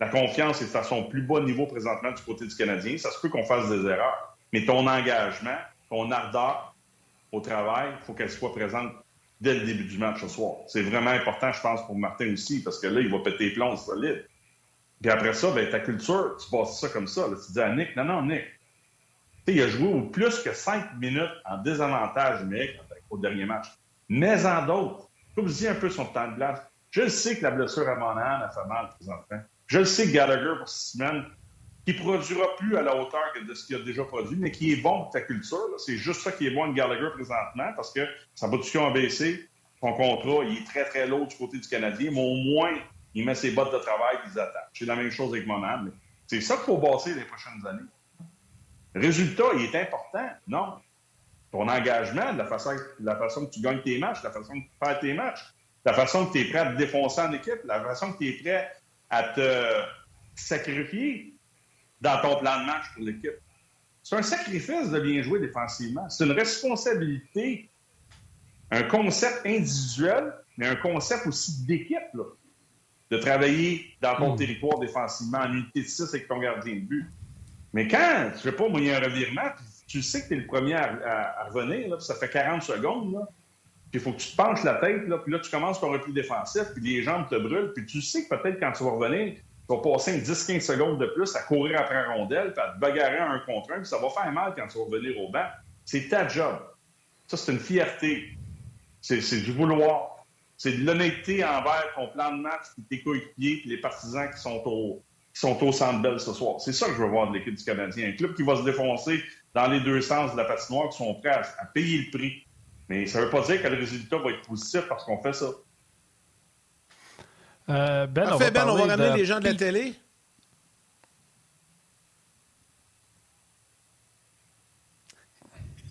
La confiance est à son plus bas niveau présentement du côté du Canadien. Ça se peut qu'on fasse des erreurs. Mais ton engagement, ton ardeur au travail, il faut qu'elle soit présente dès le début du match ce soir. C'est vraiment important, je pense, pour Martin aussi, parce que là, il va péter les plombs solide. Puis après ça, ben, ta culture, tu passes ça comme ça. Tu dis à Nick, non, non, Nick, il a joué au plus que cinq minutes en désavantage numérique au dernier match. Mais en d'autres, comme un peu son temps de glace, je le sais que la blessure à Monahan a fait mal présentement. Je le sais que Gallagher, pour six semaines, qui produira plus à la hauteur de ce qu'il a déjà produit, mais qui est bon pour ta culture. C'est juste ça qui est bon de Gallagher présentement, parce que sa production a baissé, son contrat, il est très, très lourd du côté du Canadien, mais au moins, il met ses bottes de travail et il. C'est la même chose avec Monahan. C'est ça qu'il faut bosser les prochaines années. Résultat, il est important. Non. Ton engagement, la façon, la façon que tu gagnes tes matchs, la façon que tu perds tes matchs, la façon que tu es prêt à te défoncer en équipe, la façon que tu es prêt à te sacrifier dans ton plan de match pour l'équipe. C'est un sacrifice de bien jouer défensivement. C'est une responsabilité, un concept individuel, mais un concept aussi d'équipe. De travailler dans ton hmm. territoire défensivement en unité de 6 avec ton gardien de but. Mais quand, je sais pas, moi, il y a un revirement, tu sais que tu es le premier à, revenir, là, ça fait 40 secondes, là, puis il faut que tu te penches la tête, là, puis là, tu commences par un repli défensif, puis les jambes te brûlent, puis tu sais que peut-être quand tu vas revenir, tu vas passer 10-15 secondes de plus à courir après un rondelle, puis à te bagarrer un contre un, puis ça va faire mal quand tu vas revenir au banc. C'est ta job. Ça, c'est une fierté. C'est du vouloir. C'est de l'honnêteté envers ton plan de match, puis tes coéquipiers, puis les partisans qui sont au, qui sont au Centre Bell ce soir. C'est ça que je veux voir de l'équipe du Canadien. Un club qui va se défoncer dans les deux sens de la patinoire, qui sont prêts à, payer le prix. Mais ça ne veut pas dire que le résultat va être positif parce qu'on fait ça. Euh, ben, on va, ben, on va ramener les gens de la télé.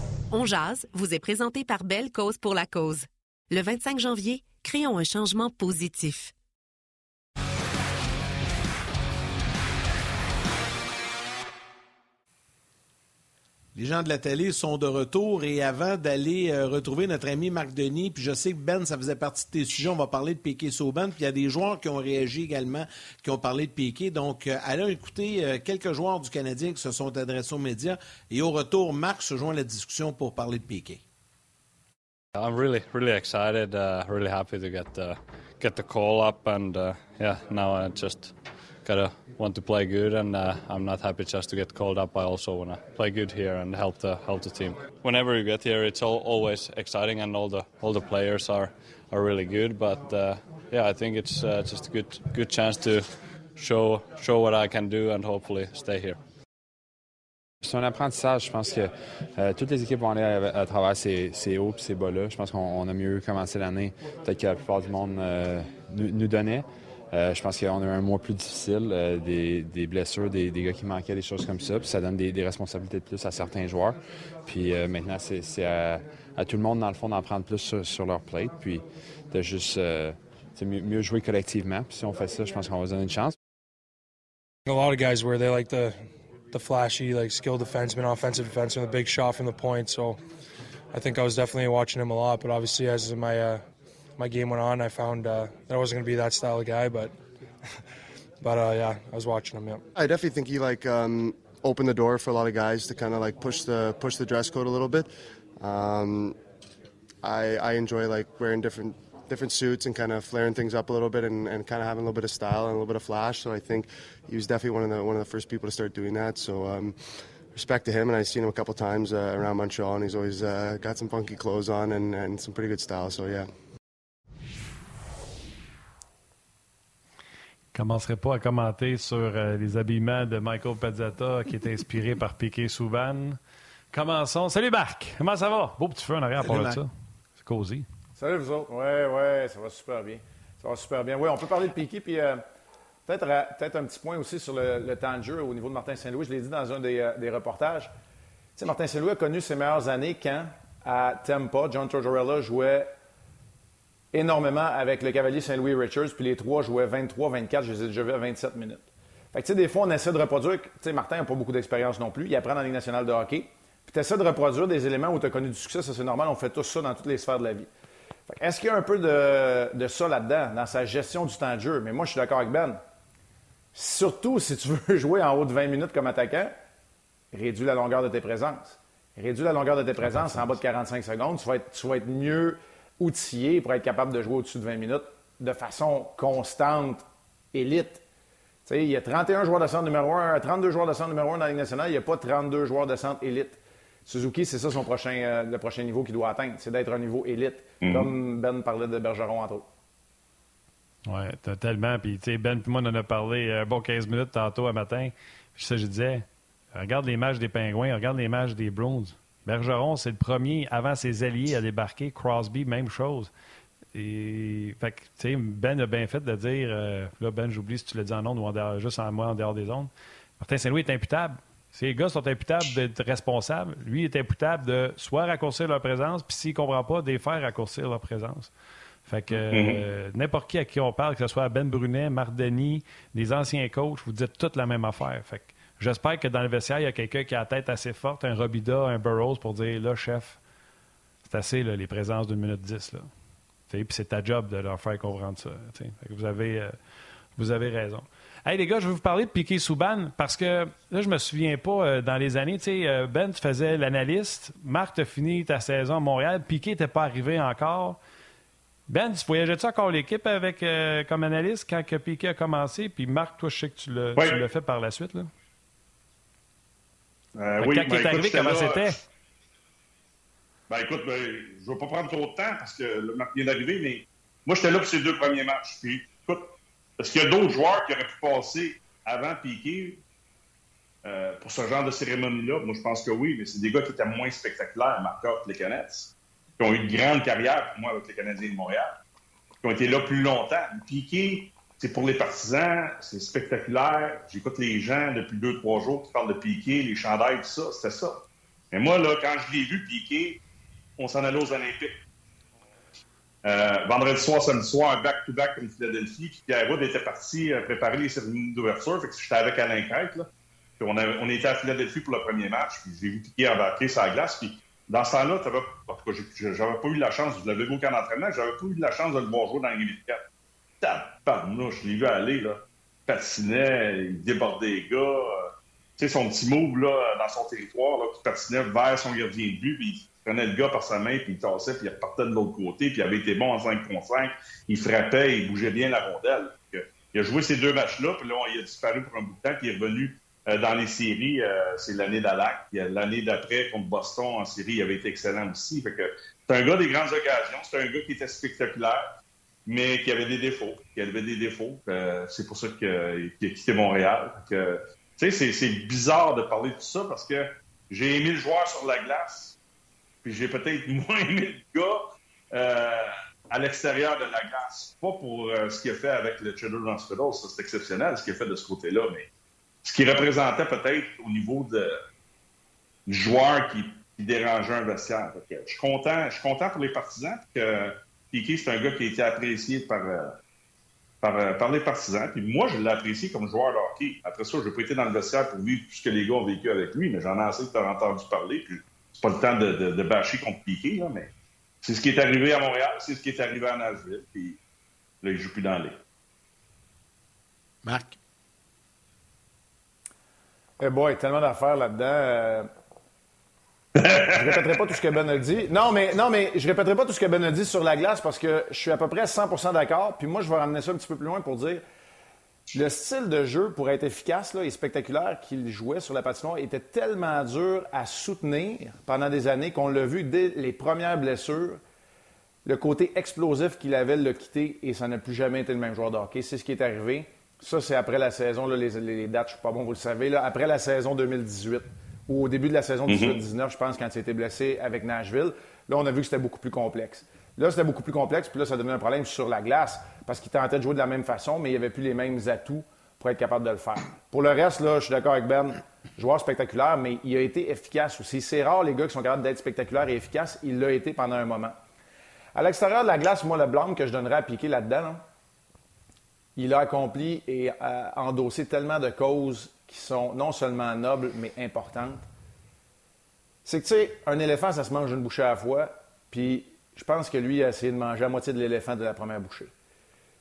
On jase vous est présenté par Belle Cause pour la cause. Le 25 janvier, créons un changement positif. Les gens de la télé sont de retour et avant d'aller euh, retrouver notre ami Marc Denis, puis je sais que Ben, ça faisait partie de tes sujets, on va parler de Piquet Sauban, puis il y a des joueurs qui ont réagi également, qui ont parlé de Piquet. Donc, euh, allons écouter euh, quelques joueurs du Canadien qui se sont adressés aux médias et au retour, Marc se joint à la discussion pour parler de Piquet. I'm really, really excited. Call gotta want to play good, and uh, I'm not happy just to get called up. I also want to play good here and help the help the team. Whenever you get here, it's all, always exciting, and all the all the players are are really good. But uh, yeah, I think it's uh, just a good good chance to show show what I can do, and hopefully stay here. C'est un apprentissage. Je pense que euh, toutes les équipes vont aller à, travers ces, hauts et ces bas-là. Je pense qu'on a mieux commencé l'année peut-être que la plupart du monde euh, nous, donnait. Euh, je pense qu'on a eu un mois plus difficile, des, blessures, des, gars qui manquaient, des choses comme ça. Puis ça donne des, responsabilités de plus à certains joueurs. Puis maintenant, c'est à, tout le monde, dans le fond, d'en prendre plus sur, leur plate. Puis de juste mieux, mieux, jouer collectivement. Puis si on fait ça, je pense qu'on va se donner une chance. A lot of guys where they like the the flashy, like skilled defenseman, offensive defenseman, the big shot from the point. So I think I was definitely watching him a lot. But obviously, as my uh, my game went on, I found uh, that I wasn't going to be that style of guy. But but uh, yeah, I was watching him. Yeah, I definitely think he like um, opened the door for a lot of guys to kind of like push the push the dress code a little bit. Um, I I enjoy like wearing different different suits and kind of flaring things up a little bit and, and kind of having a little bit of style and a little bit of flash. So I think he was definitely one of the one of the first people to start doing that. So um, respect to him, and I've seen him a couple times uh, around Montreal, and he's always uh, got some funky clothes on and, and some pretty good style. So yeah. Commencerai pas à commenter sur euh, les habillements de Michael Pezzetta qui est inspiré par Piquet Souban. Commençons. Salut Marc, comment ça va? Beau petit feu en arrière pour ça. C'est cosy. Salut vous autres. Oui, oui, ça va super bien. Ça va super bien. Oui, on peut parler de Piquet, puis euh, peut-être peut un petit point aussi sur le, temps de jeu au niveau de Martin Saint-Louis. Je l'ai dit dans un des, euh, reportages. Tu sais, Martin Saint-Louis a connu ses meilleures années quand, à Tampa, John Tortorella jouait énormément avec le cavalier Saint-Louis Richards, puis les trois jouaient 23-24, je les ai déjà vus à 27 minutes. Fait que, tu sais, des fois, on essaie de reproduire. Tu sais, Martin n'a pas beaucoup d'expérience non plus. Il apprend dans la Ligue nationale de hockey. Puis tu essaies de reproduire des éléments où tu as connu du succès, ça c'est normal. On fait tout ça dans toutes les sphères de la vie. Est-ce qu'il y a un peu de, ça là-dedans, dans sa gestion du temps de jeu? Mais moi, je suis d'accord avec Ben. Surtout si tu veux jouer en haut de 20 minutes comme attaquant, réduis la longueur de tes présences. Réduis la longueur de tes présences en bas de 45 secondes. Tu vas être, tu vas être mieux outillé pour être capable de jouer au-dessus de 20 minutes de façon constante, élite. sais, il y a 31 joueurs de centre numéro 1, 32 joueurs de centre numéro 1 dans la Ligue nationale, il n'y a pas 32 joueurs de centre élite. Suzuki, c'est ça son prochain, euh, le prochain niveau qu'il doit atteindre, c'est d'être un niveau élite, mhm. comme Ben parlait de Bergeron entre autres. Oui, tellement. Puis, tu sais, Ben, puis moi, on en a parlé un euh, bon 15 minutes tantôt à matin. Puis ça, je disais, regarde les matchs des Pingouins, regarde les matchs des Browns. Bergeron, c'est le premier avant ses alliés à débarquer. Crosby, même chose. Et, fait que, Ben a bien fait de dire, euh, là, Ben, j'oublie si tu l'as dit en ondes ou en juste en moi en dehors des ondes. Martin Saint-Louis est imputable. Ces gars sont imputables d'être responsables. Lui est imputable de soit raccourcir leur présence, puis s'il ne comprend pas, de faire raccourcir leur présence. Fait que mm-hmm. euh, n'importe qui à qui on parle, que ce soit Ben Brunet, Marc Denis, des anciens coachs, vous dites toute la même affaire. Fait que j'espère que dans le vestiaire, il y a quelqu'un qui a la tête assez forte, un Robida, un Burroughs, pour dire là, chef, c'est assez les présences d'une minute dix. Puis c'est ta job de leur faire comprendre ça. vous avez, euh, vous avez raison. Hey les gars, je vais vous parler de Piqué Souban parce que là, je me souviens pas euh, dans les années. Tu sais, Ben, tu faisais l'analyste. Marc, tu as fini ta saison à Montréal. Piqué n'était pas arrivé encore. Ben, tu voyageais-tu encore l'équipe avec euh, comme analyste quand que Piquet a commencé? Puis Marc, toi, je sais que tu l'as fait par la suite. Là. Euh, oui, quand il est arrivé, comment c'était? Ben écoute, ben, je ne vais pas prendre trop de temps parce que le Marc vient d'arriver, mais moi, j'étais là pour ces deux premiers matchs. Puis, écoute, est-ce qu'il y a d'autres joueurs qui auraient pu passer avant Piquet euh, pour ce genre de cérémonie-là? Moi, je pense que oui, mais c'est des gars qui étaient moins spectaculaires, Marc que les Canettes qui ont eu une grande carrière pour moi avec les Canadiens de Montréal, qui ont été là plus longtemps. Piqué, c'est pour les partisans, c'est spectaculaire. J'écoute les gens depuis deux, trois jours qui parlent de Piqué, les chandails, tout ça, c'était ça. Mais moi, là, quand je l'ai vu, Piqué, on s'en allait aux Olympiques. Euh, vendredi soir, samedi soir, un back-to-back comme Philadelphie. Puis Pierre Wood était parti euh, préparer les cérémonies d'ouverture. Fait que j'étais avec Alain Crête, là. Puis on, on, était à Philadelphie pour le premier match. Puis j'ai vu Piqué embarquer la glace. Puis dans ce temps-là, j'avais pas eu la chance, je l'avais vu au camp d'entraînement, j'avais pas eu la chance de le voir jouer dans les 4. Tabarnouche, je l'ai vu aller, là. Patinait, il débordait les gars. Euh, tu sais, son petit move, là, dans son territoire, là, qui patinait vers son gardien de but, puis il prenait le gars par sa main, puis il tassait, puis il repartait de l'autre côté, puis il avait été bon en 5 contre 5. Il frappait, il bougeait bien la rondelle. Il a joué ces deux matchs-là, puis là, il a disparu pour un bout de temps, puis il est revenu euh, dans les séries, euh, c'est l'année d'Alac. L'année d'après, contre Boston, en série, il avait été excellent aussi. c'est un gars des grandes occasions. C'est un gars qui était spectaculaire, mais qui avait des défauts. Qui avait des défauts. Euh, c'est pour ça qu'il a quitté Montréal. c'est bizarre de parler de tout ça parce que j'ai aimé le joueur sur la glace, puis j'ai peut-être moins aimé le gars à l'extérieur de la glace. Pas pour ce qu'il a fait avec le Children's Hospital, ça c'est exceptionnel ce qu'il a fait de ce côté-là, mais ce qui représentait peut-être au niveau de joueur qui, dérangeait un vestiaire. je suis content, content pour les partisans que Piquet, c'est un gars qui a été apprécié par, euh, par, euh, par, les partisans. Puis moi, je l'ai apprécié comme joueur de hockey. Après ça, je n'ai pas été dans le vestiaire pour vivre tout ce que les gars ont vécu avec lui, mais j'en ai assez de t'avoir entendu parler. Puis c'est pas le temps de, de, bâcher contre Piquet, là, mais c'est ce qui est arrivé à Montréal, c'est ce qui est arrivé à Nashville. Puis là, il joue plus dans les. Marc? Eh boy, tellement d'affaires là-dedans. Euh. Je répéterai pas tout ce que Ben a dit. Non, mais, non, mais je répéterai pas tout ce que Ben a dit sur la glace parce que je suis à peu près 100% d'accord. Puis moi, je vais ramener ça un petit peu plus loin pour dire le style de jeu, pour être efficace là, et spectaculaire qu'il jouait sur la patinoire, était tellement dur à soutenir pendant des années qu'on l'a vu dès les premières blessures. Le côté explosif qu'il avait l'a quitté et ça n'a plus jamais été le même joueur de. C'est ce qui est arrivé. Ça, c'est après la saison, les, dates, je ne suis pas bon, vous le savez, après la saison 2018 ou au début de la saison 2019, mhm. je pense, quand il a été blessé avec Nashville. Là, on a vu que c'était beaucoup plus complexe. Là, c'était beaucoup plus complexe, puis là, ça devenait un problème sur la glace parce qu'il tentait de jouer de la même façon, mais il n'y avait plus les mêmes atouts pour être capable de le faire. Pour le reste, là, je suis d'accord avec Ben, joueur spectaculaire, mais il a été efficace aussi. C'est rare, les gars qui sont capables d'être spectaculaires et efficaces. Il l'a été pendant un moment. À l'extérieur de la glace, moi, le blanc que je donnerais à piquer là-dedans, là, il a accompli et endossé tellement de causes qui sont non seulement nobles, mais importantes. C'est que, tu sais, un éléphant, ça se mange une bouchée à la fois, puis je pense que lui a essayé de manger la moitié de l'éléphant de la première bouchée. Tu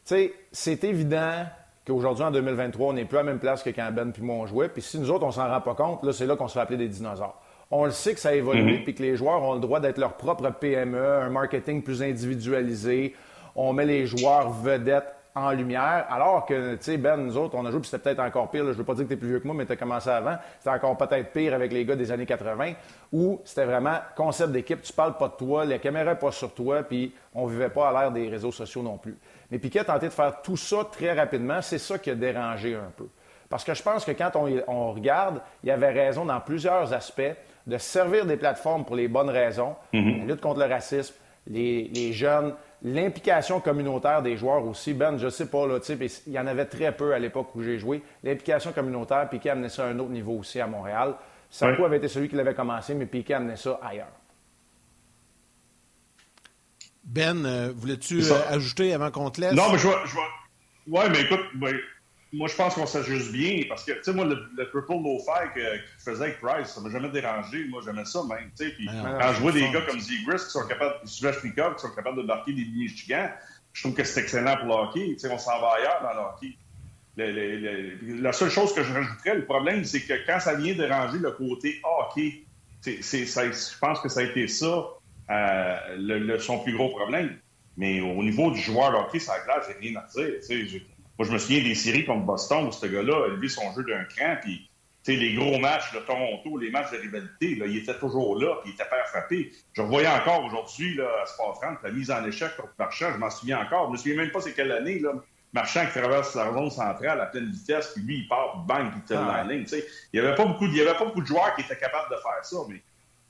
sais, c'est évident qu'aujourd'hui, en 2023, on n'est plus à la même place que quand Ben puis moi on jouait. Puis si nous autres, on s'en rend pas compte, là, c'est là qu'on se fait appeler des dinosaures. On le sait que ça a évolué, mhm. puis que les joueurs ont le droit d'être leur propre PME, un marketing plus individualisé. On met les joueurs vedettes en lumière, alors que, tu sais, Ben, nous autres, on a joué, puis c'était peut-être encore pire. je veux pas dire que tu es plus vieux que moi, mais tu as commencé avant. C'était encore peut-être pire avec les gars des années 80, où c'était vraiment concept d'équipe, tu parles pas de toi, la caméra n'est pas sur toi, puis on vivait pas à l'ère des réseaux sociaux non plus. Mais Piquet a tenté de faire tout ça très rapidement. C'est ça qui a dérangé un peu. Parce que je pense que quand on, regarde, il y avait raison dans plusieurs aspects de servir des plateformes pour les bonnes raisons, mm-hmm. la lutte contre le racisme, les, jeunes, l'implication communautaire des joueurs aussi. Ben, je sais pas, là, il y en avait très peu à l'époque où j'ai joué. L'implication communautaire, Piquet amenait ça à un autre niveau aussi à Montréal. Sarko avait été celui qui l'avait commencé, mais Piquet amenait ça ailleurs. Ben, euh, voulais-tu euh, ajouter avant qu'on te laisse? Non, mais je vois. Je Ouais, mais écoute, ben, moi, je pense qu'on s'ajuste bien parce que, tu sais, moi, le, triple low-fi qu'il faisait avec Price, ça m'a jamais dérangé. Moi, j'aimais ça même. Tu sais, puis ah quand je vois des gars comme Zigris qui sont capables, Sveshnikov, qui sont capables de marquer des Michigan, je trouve que c'est excellent pour le hockey. Tu sais, on s'en va ailleurs dans le hockey. la seule chose que je rajouterais, le problème, c'est que quand ça vient déranger le côté hockey, c'est, ça, je pense que ça a été ça euh, le, son plus gros problème. Mais au niveau du joueur hockey, ça a clair, j'ai rien à dire. Moi, je me souviens des séries contre Boston où ce gars-là a élevé son jeu d'un cran, puis les gros matchs de Toronto, les matchs de rivalité, là, il était toujours là, puis il était pas frappé. Je revoyais encore aujourd'hui là, à Sport la mise en échec contre Marchand, je m'en souviens encore. Je me souviens même pas c'est quelle année. Là. Marchand qui traverse la zone centrale à pleine vitesse, puis lui, il part, bang, puis il ah, la ligne. Il n'y avait, pas beaucoup de, avait pas beaucoup de joueurs qui étaient capables de faire ça, mais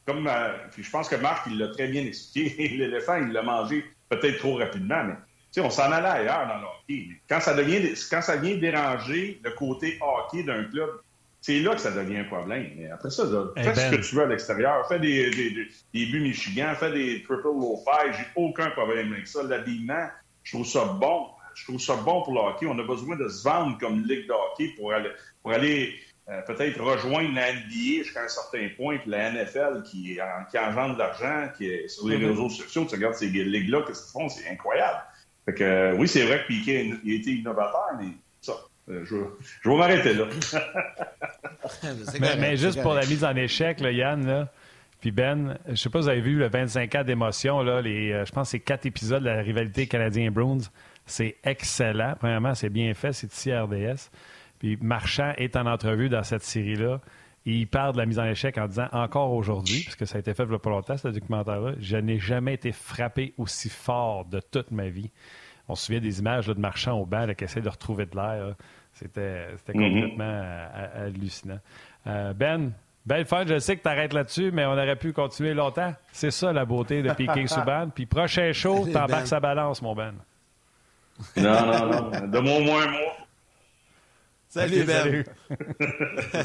comme euh, je pense que Marc, il l'a très bien expliqué, l'éléphant, il l'a mangé peut-être trop rapidement, mais on s'en allait ailleurs dans le hockey. Quand ça, devient, quand ça vient déranger le côté hockey d'un club, c'est là que ça devient un problème. Mais après ça, fais ce ben. que tu veux à l'extérieur. Fais des, des, buts Michigan, fais des triple low five. J'ai aucun problème avec ça. L'habillement, je trouve ça bon. Je trouve ça bon pour le hockey. On a besoin de se vendre comme ligue de hockey pour aller, pour aller euh, peut-être rejoindre la NBA jusqu'à un certain point, puis la NFL qui, qui engendre de l'argent, qui est sur les mm-hmm. réseaux sociaux, tu regardes ces ligues-là, qu'est-ce qu'ils font, c'est incroyable. Fait que, euh, oui, c'est vrai que Piquet a été innovateur, mais ça, euh, je, je, vais m'arrêter là. mais, juste pour la mise en échec, là, Yann, là, puis Ben, je sais pas si vous avez vu le 25 ans d'émotion, là, les, je pense que c'est quatre épisodes de la rivalité canadien-Bruins. C'est excellent. Premièrement, c'est bien fait, c'est ici RDS. Puis Marchand est en entrevue dans cette série-là. Il parle de la mise en échec en disant encore aujourd'hui, parce que ça a été fait il pas longtemps, ce documentaire-là, je n'ai jamais été frappé aussi fort de toute ma vie. On se souvient des images de Marchand au banc qui essaie de retrouver de l'air. C'était mm-hmm. complètement euh, hallucinant. Euh, ben, belle fin, je sais que tu arrêtes là-dessus, mais on aurait pu continuer longtemps. C'est ça la beauté de Piqué Souban. Puis prochain show, t'embarques ben. sa balance, mon Ben. Non, non, non. De mon moins un mois. Salut, Ben.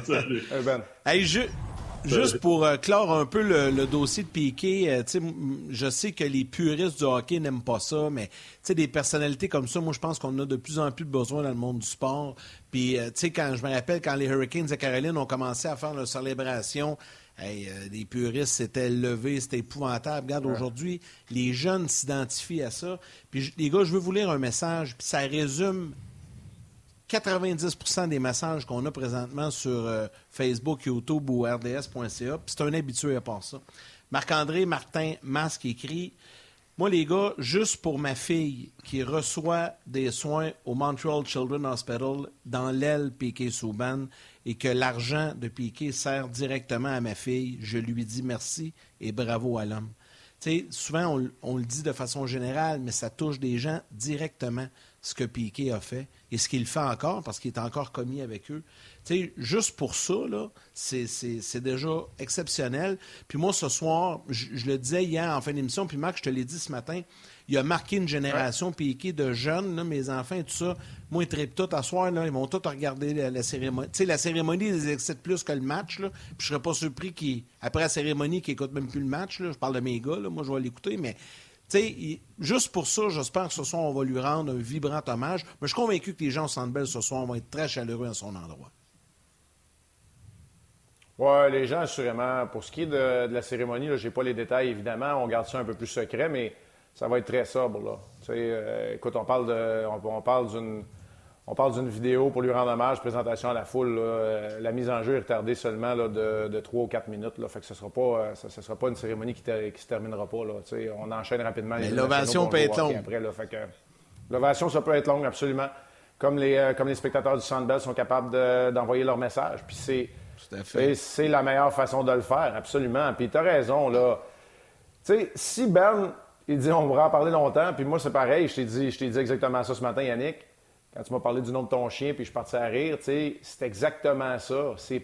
Salut. ben. Hey, Juste pour euh, clore un peu le, dossier de Piqué, euh, je sais que les puristes du hockey n'aiment pas ça, mais des personnalités comme ça, moi, je pense qu'on a de plus en plus besoin dans le monde du sport. Puis, euh, quand je me rappelle, quand les Hurricanes de Caroline ont commencé à faire leur célébration, les puristes s'étaient levés, c'était épouvantable. Regarde, aujourd'hui, les jeunes s'identifient à ça. Puis, les gars, je veux vous lire un message, puis ça résume 90% des messages qu'on a présentement sur euh, Facebook, YouTube ou RDS.ca. C'est un habitué à part ça. Marc-André Martin Masque écrit Moi, les gars, juste pour ma fille qui reçoit des soins au Montreal Children's Hospital dans l'aile Piquet Souban et que l'argent de Piquet sert directement à ma fille, je lui dis merci et bravo à l'homme. souvent, on, le dit de façon générale, mais ça touche des gens directement ce que Piquet a fait et ce qu'il fait encore parce qu'il est encore commis avec eux. sais, juste pour ça, c'est déjà exceptionnel. Puis moi, ce soir, je, le disais hier en fin d'émission, puis Marc, je te l'ai dit ce matin, il a marqué une génération Piquet de jeunes, mes enfants et tout ça. Moi, ils trippent tout à soir, là, ils vont tous regarder la, cérémonie. Tu sais, la cérémonie, ils excitent plus que le match. Là. Puis je serais pas surpris qu'après la cérémonie, qu'ils n'écoutent même plus le match. Là. Je parle de mes gars, là. moi, je vais l'écouter, mais juste pour ça, j'espère que ce soir, on va lui rendre un vibrant hommage. Mais je suis convaincu que les gens au Centre ce soir vont être très chaleureux à son endroit. Oui, les gens, assurément. Pour ce qui est de, la cérémonie, je n'ai pas les détails, évidemment. On garde ça un peu plus secret, mais ça va être très sobre. Là. Euh, écoute, on parle, de, on, parle d'une On parle d'une vidéo pour lui rendre hommage, présentation à la foule. Euh, la mise en jeu est retardée seulement de, de, 3 ou 4 minutes. Là. Fait que ce ne sera, pas, sera pas une cérémonie qui ne se terminera pas. Là. On enchaîne rapidement. L'ovation peut être longue. l'ovation, ça peut être longue, absolument. Comme les, comme les spectateurs du Sandbell sont capables d'envoyer leur message. Puis c'est, c'est la meilleure façon de le faire, absolument. Puis tu as raison, là. Tu sais, si Ben, il dit on va en parler longtemps, puis moi c'est pareil, je t'ai dit, je t'ai dit exactement ça ce matin, Yannick. Quand tu m'as parlé du nom de ton chien, puis je suis parti à rire, tu sais, c'est exactement ça. C'est,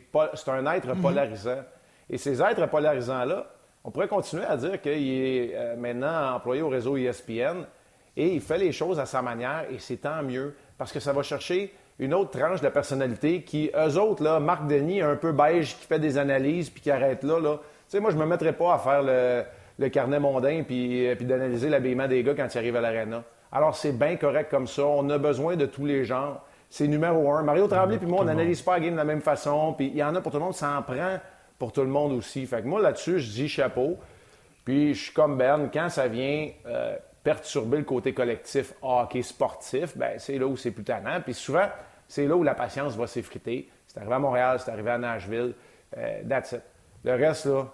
un être mhm. polarisant. Et ces êtres polarisants-là, on pourrait continuer à dire qu'il est euh, maintenant employé au réseau ESPN et il fait les choses à sa manière et c'est tant mieux parce que ça va chercher une autre tranche de personnalité qui, eux autres, là, Marc Denis, un peu beige, qui fait des analyses puis qui arrête là, là. Tu sais, moi, je me mettrais pas à faire le, le carnet mondain puis, euh, puis d'analyser l'habillement des gars quand ils arrivent à l'aréna. Alors, c'est bien correct comme ça. On a besoin de tous les genres. C'est numéro un. Mario Tremblay puis moi, on n'analyse pas la game de la même façon. Puis il y en a pour tout le monde, ça en prend pour tout le monde aussi. Fait que moi, là-dessus, je dis chapeau. Puis je suis comme Berne, quand ça vient euh, perturber le côté collectif hockey sportif, ben c'est là où c'est plus tannant. Puis souvent, c'est là où la patience va s'effriter. C'est arrivé à Montréal, c'est arrivé à Nashville. Euh, that's it. Le reste, là,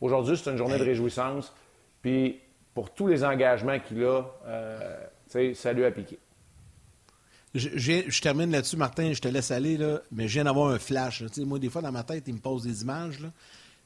aujourd'hui, c'est une journée de réjouissance. Puis pour tous les engagements qu'il a, euh, salut à Piqué. Je, termine là-dessus, Martin, je te laisse aller, là, mais je viens d'avoir un flash. Moi, des fois, dans ma tête, il me pose des images.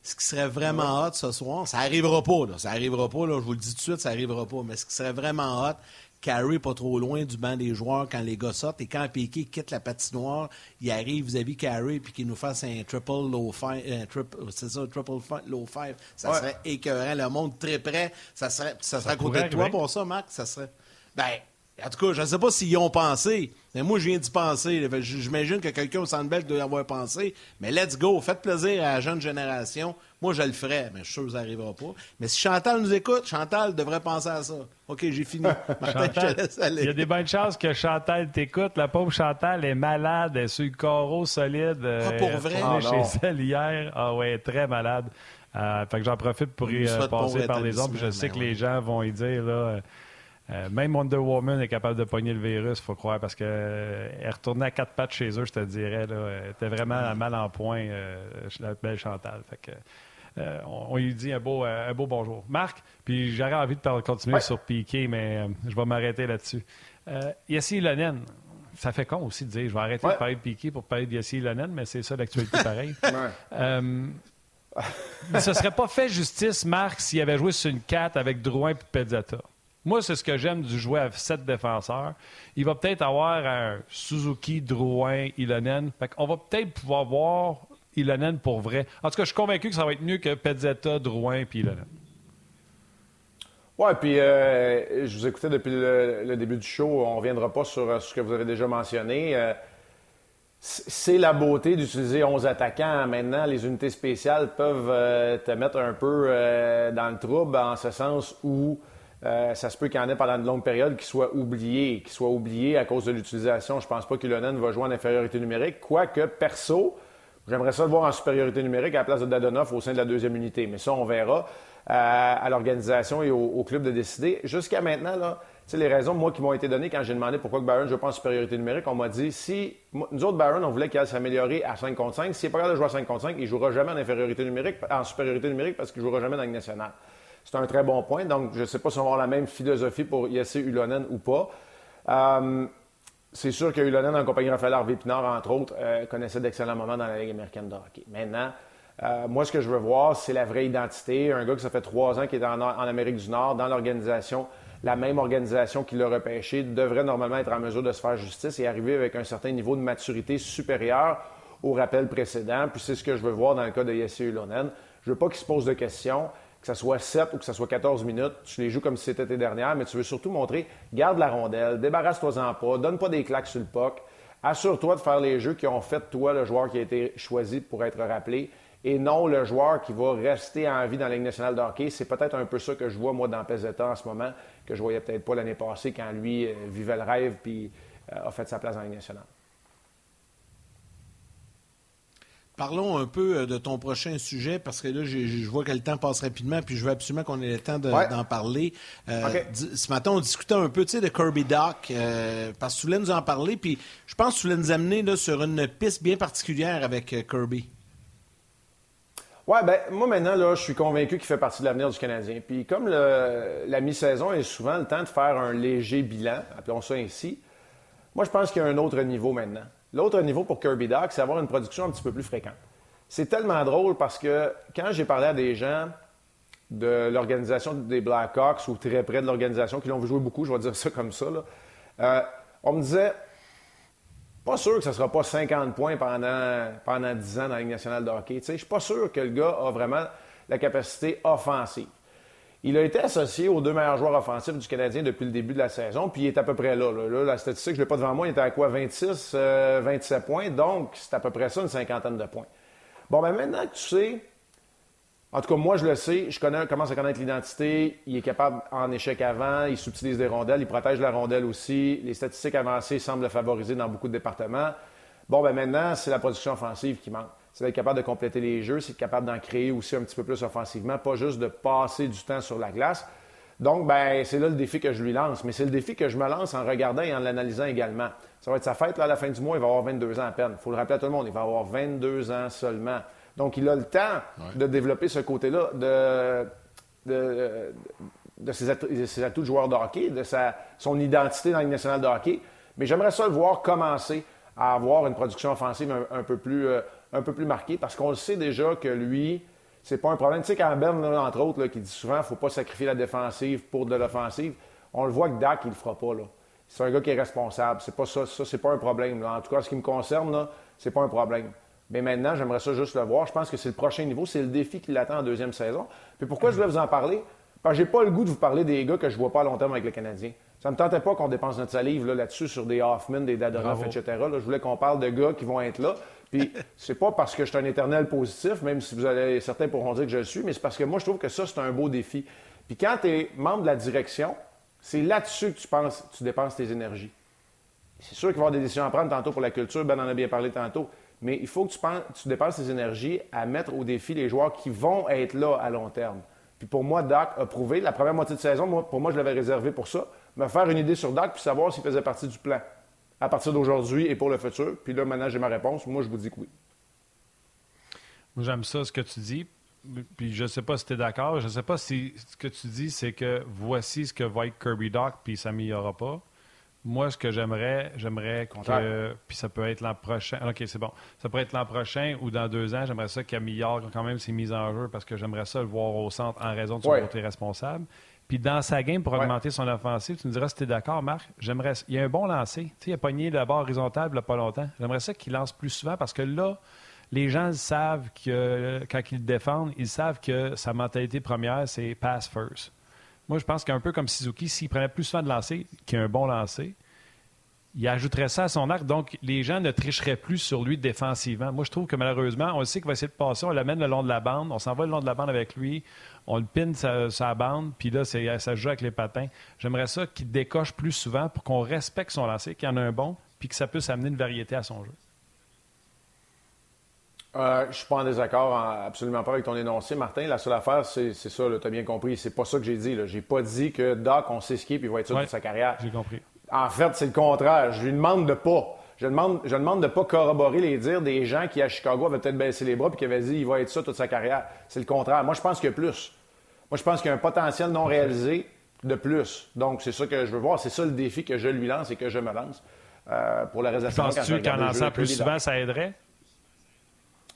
Ce qui serait vraiment hot ce soir, ça n'arrivera pas. Là, ça n'arrivera pas, là, je vous le dis tout de suite, ça n'arrivera pas. Mais ce qui serait vraiment hot, Carrie pas trop loin du banc des joueurs quand les gars sortent. Et quand Piqué quitte la patinoire, il arrive vis-à-vis Carrie puis qu'il nous fasse un triple low five. Euh, c'est ça, triple low five. Ça serait écœurant. Le monde très près. Ça serait, ça serait à côté de toi pour ça, Marc. Ça serait. Ben, en tout cas, je ne sais pas s'ils y ont pensé, mais moi, je viens d'y penser. J'imagine que quelqu'un au Centre doit y avoir pensé. Mais let's go, faites plaisir à la jeune génération. Moi, je le ferai, mais je suis sûr que ça n'arrivera pas. Mais si Chantal nous écoute, Chantal devrait penser à ça. OK, j'ai fini. Chantal, Il y a des bonnes chances que Chantal t'écoute. La pauvre Chantal est malade, elle est sur le carreau solide. Ah, pour vrai? Elle est chez elle hier. Ah ouais, très malade. Euh, fait que j'en profite pour y euh, passer par les autres. Je sais que les gens vont y dire, là... Euh, même Wonder Woman est capable de pogner le virus, il faut croire, parce qu'elle euh, retournait à quatre pattes chez eux, je te dirais. elle était vraiment mal en point, euh, la belle Chantal. on, lui dit un beau, un beau bonjour. Marc, puis j'aurais envie de continuer sur Piqué, mais je vais m'arrêter là-dessus. Yassi Lonen, ça fait con aussi de dire je vais arrêter de parler de Piqué pour parler de Yassi Lonen, mais c'est ça l'actualité pareil. ne se serait pas fait justice, Marc, s'il avait joué sur une 4 avec Drouin et Pezzata. Moi, c'est ce que j'aime du jouer à sept défenseurs. Il va peut-être avoir un Suzuki, Drouin, Ilonen. On va peut-être pouvoir voir Ilonen pour vrai. En tout cas, je suis convaincu que ça va être mieux que Pezzetta, Drouin et Ilonen. Oui, puis euh, je vous écoutais depuis le, début du show. On ne reviendra pas sur euh, ce que vous avez déjà mentionné. Euh, c'est la beauté d'utiliser 11 attaquants. Maintenant, les unités spéciales peuvent te mettre un peu dans le trouble en ce sens où euh, ça se peut qu'il y en ait pendant une longue période qui soit oublié, qui soit oublié à cause de l'utilisation. Je pense pas que Lonen va jouer en infériorité numérique, quoique perso, j'aimerais ça le voir en supériorité numérique à la place de Dadonov au sein de la deuxième unité. Mais ça, on verra euh, à l'organisation et au, club de décider. Jusqu'à maintenant, là, les raisons, moi, qui m'ont été données quand j'ai demandé pourquoi que Barron ne joue pas en supériorité numérique, on m'a dit si nous autres, Barron, on voulait qu'il s'améliorer à 5 contre 5. S'il n'est pas capable de jouer à 5 contre 5, il ne jouera jamais en infériorité numérique, en supériorité numérique parce qu'il ne jouera jamais dans le national. C'est un très bon point. Donc, je ne sais pas si on va avoir la même philosophie pour Yesse Ulonen ou pas. Euh, c'est sûr que Ulonen, en compagnie de Raphaël entre autres, euh, connaissait d'excellents moments dans la Ligue américaine de hockey. Maintenant, euh, moi, ce que je veux voir, c'est la vraie identité. Un gars qui ça fait trois ans qui est en, Amérique du Nord, dans l'organisation, la même organisation qui l'a repêché, devrait normalement être en mesure de se faire justice et arriver avec un certain niveau de maturité supérieur au rappel précédent. Puis c'est ce que je veux voir dans le cas de Yesse Ulonen. Je veux pas qu'il se pose de questions que ce soit 7 ou que ce soit 14 minutes, tu les joues comme si c'était tes dernières, mais tu veux surtout montrer, garde la rondelle, débarrasse-toi-en pas, donne pas des claques sur le puck, assure-toi de faire les jeux qui ont fait toi le joueur qui a été choisi pour être rappelé et non le joueur qui va rester en vie dans la Ligue nationale de hockey. C'est peut-être un peu ça que je vois, moi, dans Peseta en ce moment, que je voyais peut-être pas l'année passée quand lui euh, vivait le rêve puis euh, a fait sa place dans la Ligue nationale. Parlons un peu de ton prochain sujet parce que là, je vois que le temps passe rapidement puis je veux absolument qu'on ait le temps d'en parler. Ce matin, on discutait un peu de Kirby Doc parce que tu voulais nous en parler puis je pense que tu voulais nous amener là, sur une piste bien particulière avec Kirby. Oui, ben moi maintenant, là, je suis convaincu qu'il fait partie de l'avenir du Canadien. Puis comme la mi-saison est souvent le temps de faire un léger bilan, appelons ça ainsi, moi je pense qu'il y a un autre niveau maintenant. L'autre niveau pour Kirby Doc, c'est avoir une production un petit peu plus fréquente. C'est tellement drôle parce que quand j'ai parlé à des gens de l'organisation des Blackhawks ou très près de l'organisation qui l'ont jouer beaucoup, je vais dire ça comme ça, euh, on me disait pas sûr que ce ne sera pas 50 points pendant, pendant 10 ans dans la Ligue nationale de hockey. Je ne suis pas sûr que le gars a vraiment la capacité offensive. Il a été associé aux deux meilleurs joueurs offensifs du Canadien depuis le début de la saison, puis il est à peu près là. la statistique, je ne l'ai pas devant moi, il était à quoi? 26, 27 euh, points, donc c'est à peu près ça, une cinquantaine de points. Bon, ben maintenant que tu sais en tout cas, moi, je le sais. Je connais, commence à connaître l'identité. Il est capable en échec avant. Il subtilise des rondelles. Il protège la rondelle aussi. Les statistiques avancées semblent le favoriser dans beaucoup de départements. Bon, ben maintenant, c'est la production offensive qui manque. C'est d'être capable de compléter les jeux. C'est capable d'en créer aussi un petit peu plus offensivement, pas juste de passer du temps sur la glace. Donc, ben, c'est là le défi que je lui lance. Mais c'est le défi que je me lance en regardant et en l'analysant également. Ça va être sa fête là, à la fin du mois. Il va avoir 22 ans à peine. Il faut le rappeler à tout le monde. Il va avoir 22 ans seulement. Donc, il a le temps de développer ce côté-là de, de, ses, atouts, de joueur de hockey, de sa, son identité dans la nationale de hockey. Mais j'aimerais ça le voir commencer à avoir une production offensive un, peu, plus, euh, un peu plus marquée parce qu'on le sait déjà que lui, c'est pas un problème. Tu sais, Campbell, entre autres, qui dit souvent qu'il ne faut pas sacrifier la défensive pour de l'offensive, on le voit que Dak, il le fera pas. C'est un gars qui est responsable. C'est pas ça, ça c'est pas un problème. En tout cas, ce qui me concerne, c'est pas un problème. Mais maintenant, j'aimerais ça juste le voir. Je pense que c'est le prochain niveau. C'est le défi qui l'attend en deuxième saison. Puis pourquoi je voulais vous en parler? Parce que j'ai pas le goût de vous parler des gars que je vois pas à long terme avec le Canadien. Ça me tentait pas qu'on dépense notre salive là-dessus sur des Hoffman, des Dadonov, etc. je voulais qu'on parle de gars qui vont être là. Puis c'est pas parce que je suis un éternel positif, même si vous allez, certains pourront dire que je le suis, mais c'est parce que moi, je trouve que ça, c'est un beau défi. Puis quand tu es membre de la direction, c'est là-dessus que tu penses, tu dépenses tes énergies. C'est sûr qu'il va y avoir des décisions à prendre tantôt pour la culture, Ben en a bien parlé tantôt mais il faut que tu, penses, tu dépenses tes énergies à mettre au défi les joueurs qui vont être là à long terme. Puis pour moi, Doc a prouvé, la première moitié de saison, pour moi, je l'avais réservé pour ça, me faire une idée sur Doc puis savoir s'il faisait partie du plan à partir d'aujourd'hui et pour le futur. Puis là, maintenant, j'ai ma réponse. Moi, je vous dis que oui. J'aime ça, ce que tu dis. Puis je ne sais pas si tu es d'accord. Je ne sais pas si ce que tu dis, c'est que voici ce que va être Kirby Doc, puis ça s'améliorera pas. Moi, ce que j'aimerais, j'aimerais que. Puis ça peut être l'an prochain. OK, c'est bon. Ça peut être l'an prochain ou dans deux ans. J'aimerais ça qu'il améliore quand même ses mises en jeu parce que j'aimerais ça le voir au centre en raison de son côté responsable. Puis dans sa game, pour augmenter son offensive, tu me diras si tu es d'accord, Marc. J'aimerais. Il y a un bon lancer. Tu sais, il a pogné la barre horizontale il n'y a pas longtemps. J'aimerais ça qu'il lance plus souvent parce que là, les gens savent que quand ils le défendent, ils savent que sa mentalité première, c'est pass first. Moi, je pense qu'un peu comme Suzuki, s'il prenait plus soin de lancer, qu'il a un bon lancer, il ajouterait ça à son arc. Donc, les gens ne tricheraient plus sur lui défensivement. Moi, je trouve que malheureusement, on sait qu'il va essayer de passer, on l'amène le long de la bande, on s'en va le long de la bande avec lui, on le pine sa, sa bande, puis là, ça joue avec les patins. J'aimerais ça qu'il décoche plus souvent pour qu'on respecte son lancer, qu'il y en a un bon, puis que ça puisse amener une variété à son jeu. Euh, je ne suis pas en désaccord absolument pas avec ton énoncé, Martin. La seule affaire, c'est ça, tu as bien compris. C'est pas ça que j'ai dit. Je n'ai pas dit que Doc, on sait ce qu'il est il va être ça toute sa carrière. J'ai compris. En fait, c'est le contraire. Je lui demande de pas. Je demande, je demande de ne pas corroborer les dires des gens qui, à Chicago, avaient peut-être baissé les bras et qui avaient dit il va être ça toute sa carrière. C'est le contraire. Moi, je pense qu'il y a plus. Moi, je pense qu'il y a un potentiel non réalisé de plus. Donc, c'est ça que je veux voir. C'est ça le défi que je lui lance et que je me lance euh, pour la réalisation. Penses-tu qu'en lançant plus souvent, ça aiderait?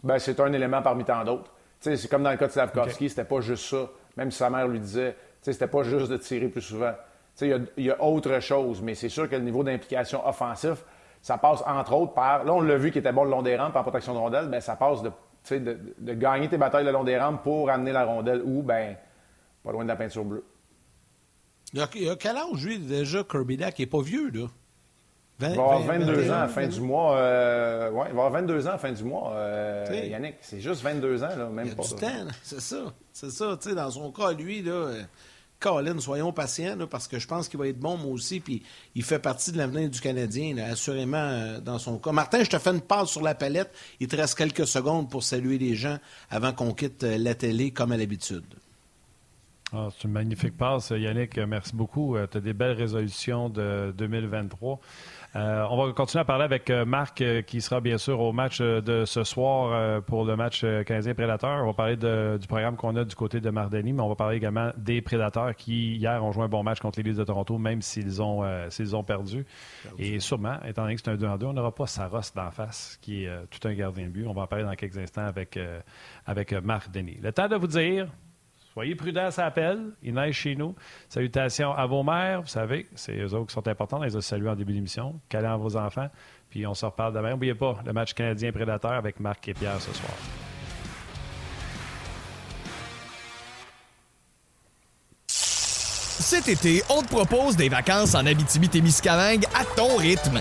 Ben, c'est un élément parmi tant d'autres. C'est comme dans le cas de Slavkovski, c'était pas juste ça. Même si sa mère lui disait, c'était pas juste de tirer plus souvent. Il y, a autre chose, mais c'est sûr que le niveau d'implication offensif, ça passe entre autres par. Là, on l'a vu qu'il était bon le long des rampes en protection de rondelle, ben, ça passe de, de, de, gagner tes batailles le long des rampes pour amener la rondelle ou, ben, pas loin de la peinture bleue. Il y a, quel âge, lui, déjà, Kirby Dak? Il n'est pas vieux, là il va avoir 22 ans à la fin du mois. Euh, ouais, il va avoir 22 ans à la fin du mois, euh, Yannick. C'est juste 22 ans, là, même il pas. Du temps, c'est ça. C'est ça. Tu sais, dans son cas, lui, là, Colin, soyons patients, parce que je pense qu'il va être bon, moi aussi, puis il fait partie de l'avenir du Canadien, assurément, euh, dans son cas. Martin, je te fais une passe sur la palette. Il te reste quelques secondes pour saluer les gens avant qu'on quitte euh, la télé, comme à l'habitude. Ah, c'est une magnifique passe, Yannick. Merci beaucoup. Tu as des belles résolutions de 2023. Euh, on va continuer à parler avec euh, Marc, euh, qui sera bien sûr au match de ce soir pour le match canadien Prédateur. On va parler du programme qu'on a du côté de Mardini, mais on va parler également des Prédateurs qui, hier, ont joué un bon match contre les Leafs de Toronto, même s'ils ont, s'ils ont perdu. Et sûrement, étant donné que c'est un 2 en 2, on n'aura pas Saros d'en face, qui est tout un gardien de but. On va en parler dans quelques instants avec, avec Marc Denis. Le temps de vous dire Soyez prudents, ça appelle. Il neige chez nous. Salutations à vos mères. Vous savez, c'est eux autres qui sont importants. On les a salués en début d'émission. Câlin à vos enfants. Puis on se reparle demain. N'oubliez pas le match canadien prédateur avec Marc et Pierre ce soir. Cet été, on te propose des vacances en Abitibi-Témiscamingue à ton rythme.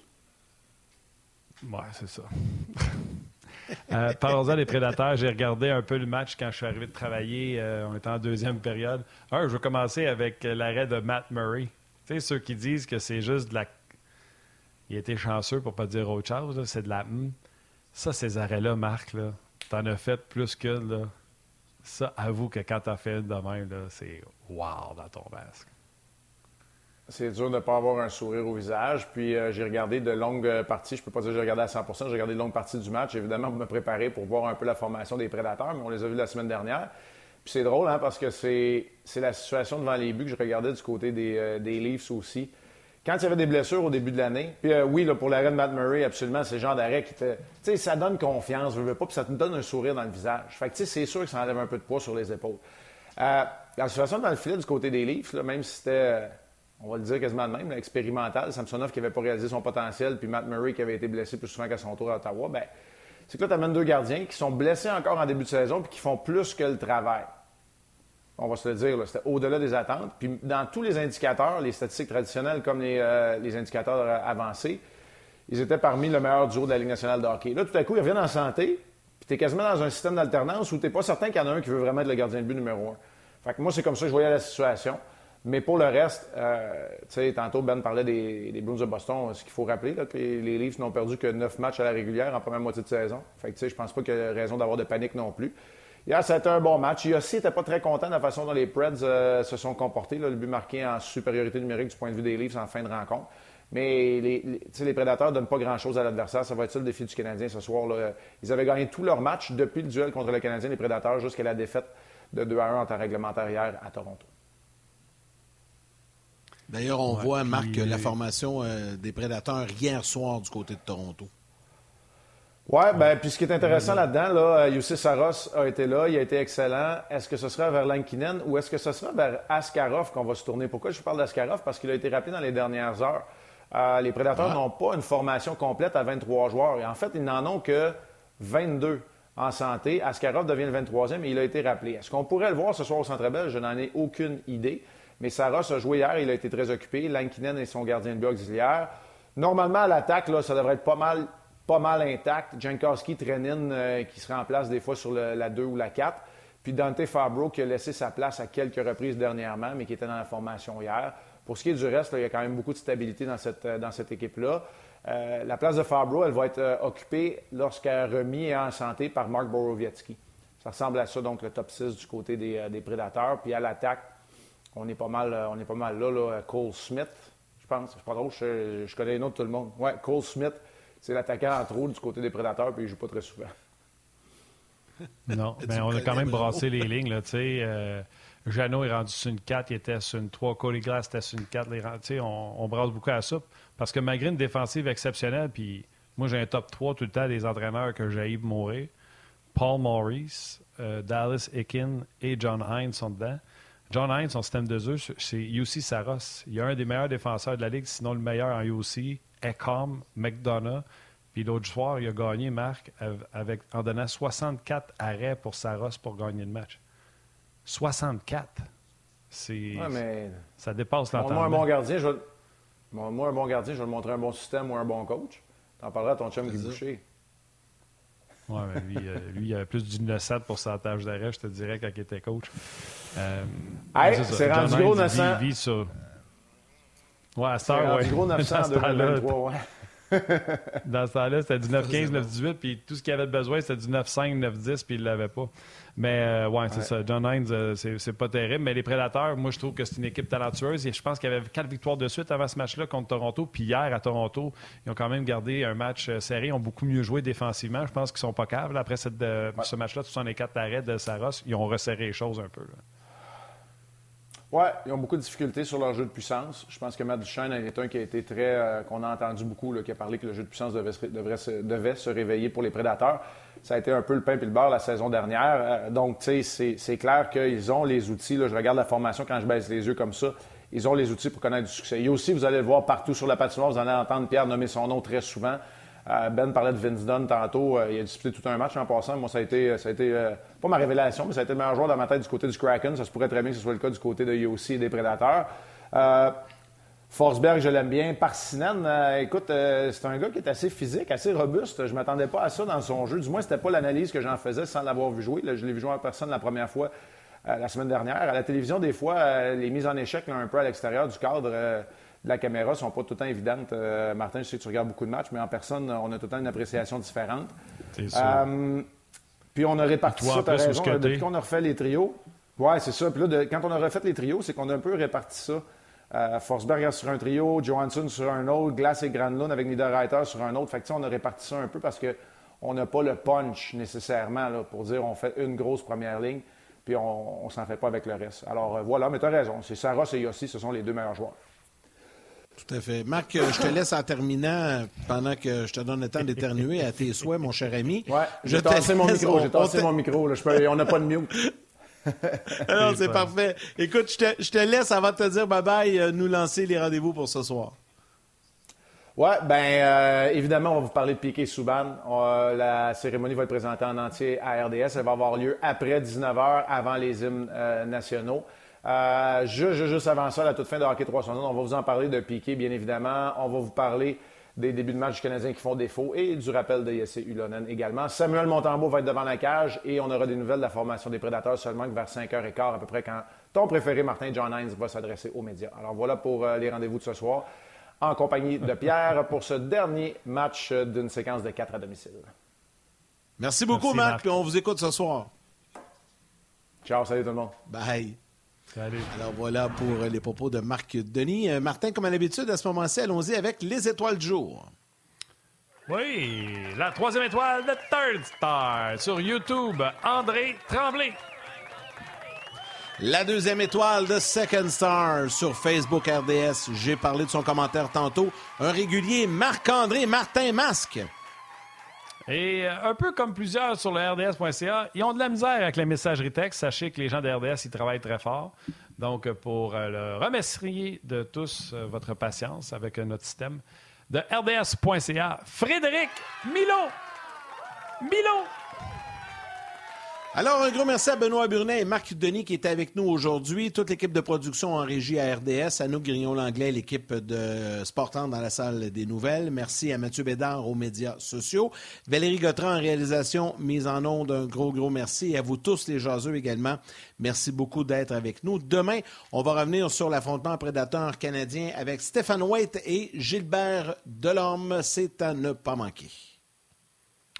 Ouais, c'est ça. euh, Parlons-en des prédateurs. J'ai regardé un peu le match quand je suis arrivé de travailler. Euh, on était en deuxième période. Je vais commencer avec l'arrêt de Matt Murray. Tu sais, ceux qui disent que c'est juste de la. Il était chanceux pour pas dire autre chose. C'est de la. Ça, ces arrêts-là, Marc, là, t'en as fait plus que. Ça, avoue que quand t'as fait de même, c'est wow dans ton masque c'est dur de ne pas avoir un sourire au visage. Puis euh, j'ai regardé de longues euh, parties. Je peux pas dire que j'ai regardé à 100 j'ai regardé de longues parties du match, évidemment, pour me préparer pour voir un peu la formation des prédateurs, mais on les a vus la semaine dernière. Puis c'est drôle, hein, parce que c'est, la situation devant les buts que je regardais du côté des, euh, des Leafs aussi. Quand il y avait des blessures au début de l'année, puis oui, là, pour l'arrêt de Matt Murray, absolument, c'est le genre d'arrêt qui te. Tu sais, ça donne confiance, je veux pas, puis ça te donne un sourire dans le visage. Fait que, tu sais, c'est sûr que ça enlève un peu de poids sur les épaules. la situation dans le filet du côté des Leafs, même si c'était on va le dire quasiment de même, expérimental, Samsonov qui n'avait pas réalisé son potentiel, puis Matt Murray qui avait été blessé plus souvent qu'à son tour à Ottawa, ben, c'est que là, tu amènes deux gardiens qui sont blessés encore en début de saison puis qui font plus que le travail. On va se le dire, c'était au-delà des attentes. Puis dans tous les indicateurs, les statistiques traditionnelles comme les, euh, indicateurs avancés, ils étaient parmi le meilleur duo de la Ligue nationale de. Là, tout à coup, ils reviennent en santé, puis tu es quasiment dans un système d'alternance où tu n'es pas certain qu'il y en a un qui veut vraiment être le gardien de but numéro un. Fait que moi, c'est comme ça que je voyais la situation. Mais pour le reste, euh, tu sais, tantôt Ben parlait des, des Bruins de Boston. Ce qu'il faut rappeler, là, que les, Leafs n'ont perdu que neuf matchs à la régulière en première moitié de saison. Fait que, tu sais, je pense pas qu'il y a raison d'avoir de panique non plus. Hier, été un bon match. Yossi n'était pas très content de la façon dont les Preds euh, se sont comportés. le but marqué en supériorité numérique du point de vue des Leafs en fin de rencontre. Mais les, les, les Prédateurs ne donnent pas grand-chose à l'adversaire. Ça va être ça le défi du Canadien ce soir. Là. Ils avaient gagné tous leurs matchs depuis le duel contre le Canadien, les Prédateurs, jusqu'à la défaite de 2 à 1 en temps réglementaire hier à Toronto. D'ailleurs, on voit, Marc, la formation euh, des prédateurs hier soir du côté de Toronto. Oui, ben, puis ce qui est intéressant là-dedans, là, Yussi Saros a été là, il a été excellent. Est-ce que ce sera vers Lankinen ou est-ce que ce sera vers Askarov qu'on va se tourner? Pourquoi je vous parle d'Askarov? Parce qu'il a été rappelé dans les dernières heures. Euh, les Prédateurs ah. n'ont pas une formation complète à 23 joueurs. Et en fait, ils n'en ont que 22 en santé. Askarov devient le 23e et il a été rappelé. Est-ce qu'on pourrait le voir ce soir au Centre Bell? Je n'en ai aucune idée. Mais Saros a joué hier, il a été très occupé. Lankinen est son gardien de but auxiliaire. Normalement, à l'attaque, ça devrait être pas mal, pas mal intact. Jankowski, Trenin, euh, qui se remplace des fois sur la 2 ou la 4. Puis Dante Fabro, qui a laissé sa place à quelques reprises dernièrement, mais qui était dans la formation hier. Pour ce qui est du reste, il y a quand même beaucoup de stabilité dans cette, euh, équipe-là. Euh, la place de Fabro, elle va être occupée lorsqu'elle est remise en santé par Mark Borowiecki. Ça ressemble à ça, donc le top 6 du côté des, des prédateurs. Puis à l'attaque, on est pas mal, euh, on est pas mal là, là. Cole Smith, je pense. Je pas trop, je, connais les noms de tout le monde. Ouais, Cole Smith, c'est l'attaquant en trop du côté des prédateurs, puis il joue pas très souvent. Non, mais ben, on a quand même brassé les lignes, là, tu sais. Euh, Jeannot est rendu sur une 4, il était sur une 3, Cody Glass était sur une 4. Les, on, on brasse beaucoup à la soupe. Parce que malgré une défensive exceptionnelle, puis moi j'ai un top 3 tout le temps des entraîneurs que j'ai mourir. Paul Maurice, euh, Dallas Ekin et John Hines sont dedans. John Hines, son système de jeu, c'est UC Saros. Il y a un des meilleurs défenseurs de la Ligue, sinon le meilleur en UC, Ecom, McDonough. Puis l'autre soir, il a gagné, Marc, avec, en donnant 64 arrêts pour Saros pour gagner le match. 64. C'est, ça dépasse l'entendement. Moi, un bon gardien, je vais, moi, un bon gardien, je vais te montrer un bon système ou un bon coach. T'en parleras à ton chum Guy Boucher. Oui, mais lui, euh, lui, il avait plus d'une 7 pour sa tâche d'arrêt, je te dirais, quand il était coach. Euh, c'est rendu gros 900. Vit, sur... Ouais, à ça, ouais. rendu gros 900 en 2023, ouais. Dans ce temps-là, c'était du 9-15, 9-18, puis tout ce qu'il avait besoin, c'était du 9-5, 9-10, puis il ne l'avait pas. Mais euh, ouais, c'est ça. John Hines, euh, c'est pas terrible. Mais les Prédateurs, moi, je trouve que c'est une équipe talentueuse. Et je pense qu'il y avait quatre victoires de suite avant ce match-là contre Toronto. Puis hier, à Toronto, ils ont quand même gardé un match euh, serré. Ils ont beaucoup mieux joué défensivement. Je pense qu'ils sont pas caves. Après cette, ce match-là, tous les quatre arrêts de Saros, ils ont resserré les choses un peu. Oui, ils ont beaucoup de difficultés sur leur jeu de puissance. Je pense que Matt Duchesne est un qui a été très. qu'on a entendu beaucoup, qui a parlé que le jeu de puissance devait devait se réveiller pour les prédateurs ça a été un peu le pain et le beurre la saison dernière. Euh, donc, tu sais, c'est clair qu'ils ont les outils. Là, je regarde la formation quand je baisse les yeux comme ça. Ils ont les outils pour connaître du succès. Et aussi, vous allez le voir partout sur la patinoire, vous allez entendre Pierre nommer son nom très souvent. Euh, ben parlait de Vince Dunn tantôt. Euh, il a disputé tout un match en passant. Moi, ça a été, ça a été pas ma révélation, mais ça a été le meilleur joueur dans ma tête du côté du Kraken. Ça se pourrait très bien que ce soit le cas du côté de Yossi et des Prédateurs. Forsberg, je l'aime bien. Parsinan, euh, écoute, euh, c'est un gars qui est assez physique, assez robuste. Je ne m'attendais pas à ça dans son jeu. Du moins, ce n'était pas l'analyse que j'en faisais sans l'avoir vu jouer. je l'ai vu jouer en personne la première fois euh, la semaine dernière. À la télévision, des fois, les mises en échec un peu à l'extérieur du cadre de la caméra ne sont pas tout le temps évidentes. Martin, je sais que tu regardes beaucoup de matchs, mais en personne, on a tout le temps une appréciation différente. Ça. puis on a réparti ça, as raison, depuis qu'on a refait les trios. Oui, c'est ça. Puis là, quand on a refait les trios, c'est qu'on a un peu réparti ça. Euh, Forsberg sur un trio, Johansson sur un autre, Glass et Granlund avec Niederreiter sur un autre. Fait que, on a réparti ça un peu parce qu'on n'a pas le punch nécessairement là, pour dire on fait une grosse première ligne, puis on ne s'en fait pas avec le reste. Alors euh, voilà, mais tu as raison. C'est Sarah et Yossi, ce sont les deux meilleurs joueurs. Tout à fait. Marc, euh, je te laisse en terminant, pendant que je te donne le temps d'éternuer à tes souhaits, mon cher ami. Oui, j'ai tassé mon micro. J'ai tassé mon micro. on n'a pas de mute. Alors, c'est parfait. Écoute, je te, laisse, avant de te dire bye-bye, euh, nous lancer les rendez-vous pour ce soir. Oui, bien, euh, évidemment, on va vous parler de Piquet Souban. Euh, la cérémonie va être présentée en entier à RDS. Elle va avoir lieu après 19h, avant les hymnes nationaux. Juste, juste avant ça, à la toute fin de Hockey 300, on va vous en parler de Piquet, bien évidemment. On va vous parler des débuts de match du Canadien qui font défaut et du rappel de Yessé Ulonen également. Samuel Montembeau va être devant la cage et on aura des nouvelles de la formation des Prédateurs seulement vers 5h15 à peu près quand ton préféré Martin John Hines va s'adresser aux médias. Alors voilà pour euh, les rendez-vous de ce soir en compagnie de Pierre pour ce dernier match d'une séquence de quatre à domicile. Merci beaucoup Marc, puis on vous écoute ce soir. Ciao, salut tout le monde. Bye. Alors voilà pour les propos de Marc Denis. Euh, Martin, comme à l'habitude, à ce moment-ci, allons-y avec les étoiles du jour. Oui, la troisième étoile de Third Star sur YouTube, André Tremblay. La deuxième étoile de Second Star sur Facebook RDS. J'ai parlé de son commentaire tantôt. Un régulier, Marc-André Martin Masque. Et euh, un peu comme plusieurs sur le RDS.ca, ils ont de la misère avec la messagerie texte. Sachez que les gens de RDS, ils travaillent très fort. Donc, pour euh, le remercier de tous euh, votre patience avec notre système, de RDS.ca, Frédéric Milot. Milot. Alors, un gros merci à Benoît Burnet et Marc Denis qui étaient avec nous aujourd'hui. Toute l'équipe de production en régie à RDS, à nous, Grignon-Langlais, l'équipe de Sportant dans la salle des nouvelles. Merci à Mathieu Bédard aux médias sociaux. Valérie Gautran en réalisation, mise en onde, un gros, gros merci. À vous tous, les jaseux également, merci beaucoup d'être avec nous. Demain, on va revenir sur l'affrontement prédateur canadien avec Stéphane White et Gilbert Delorme. C'est à ne pas manquer.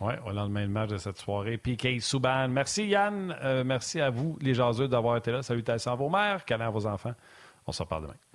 Oui, au lendemain de match de cette soirée. PK Souban. Merci Yann. Euh, merci à vous, les jaseux, d'avoir été là. Salutations à vos mères, câlins à vos enfants. On se reparle demain.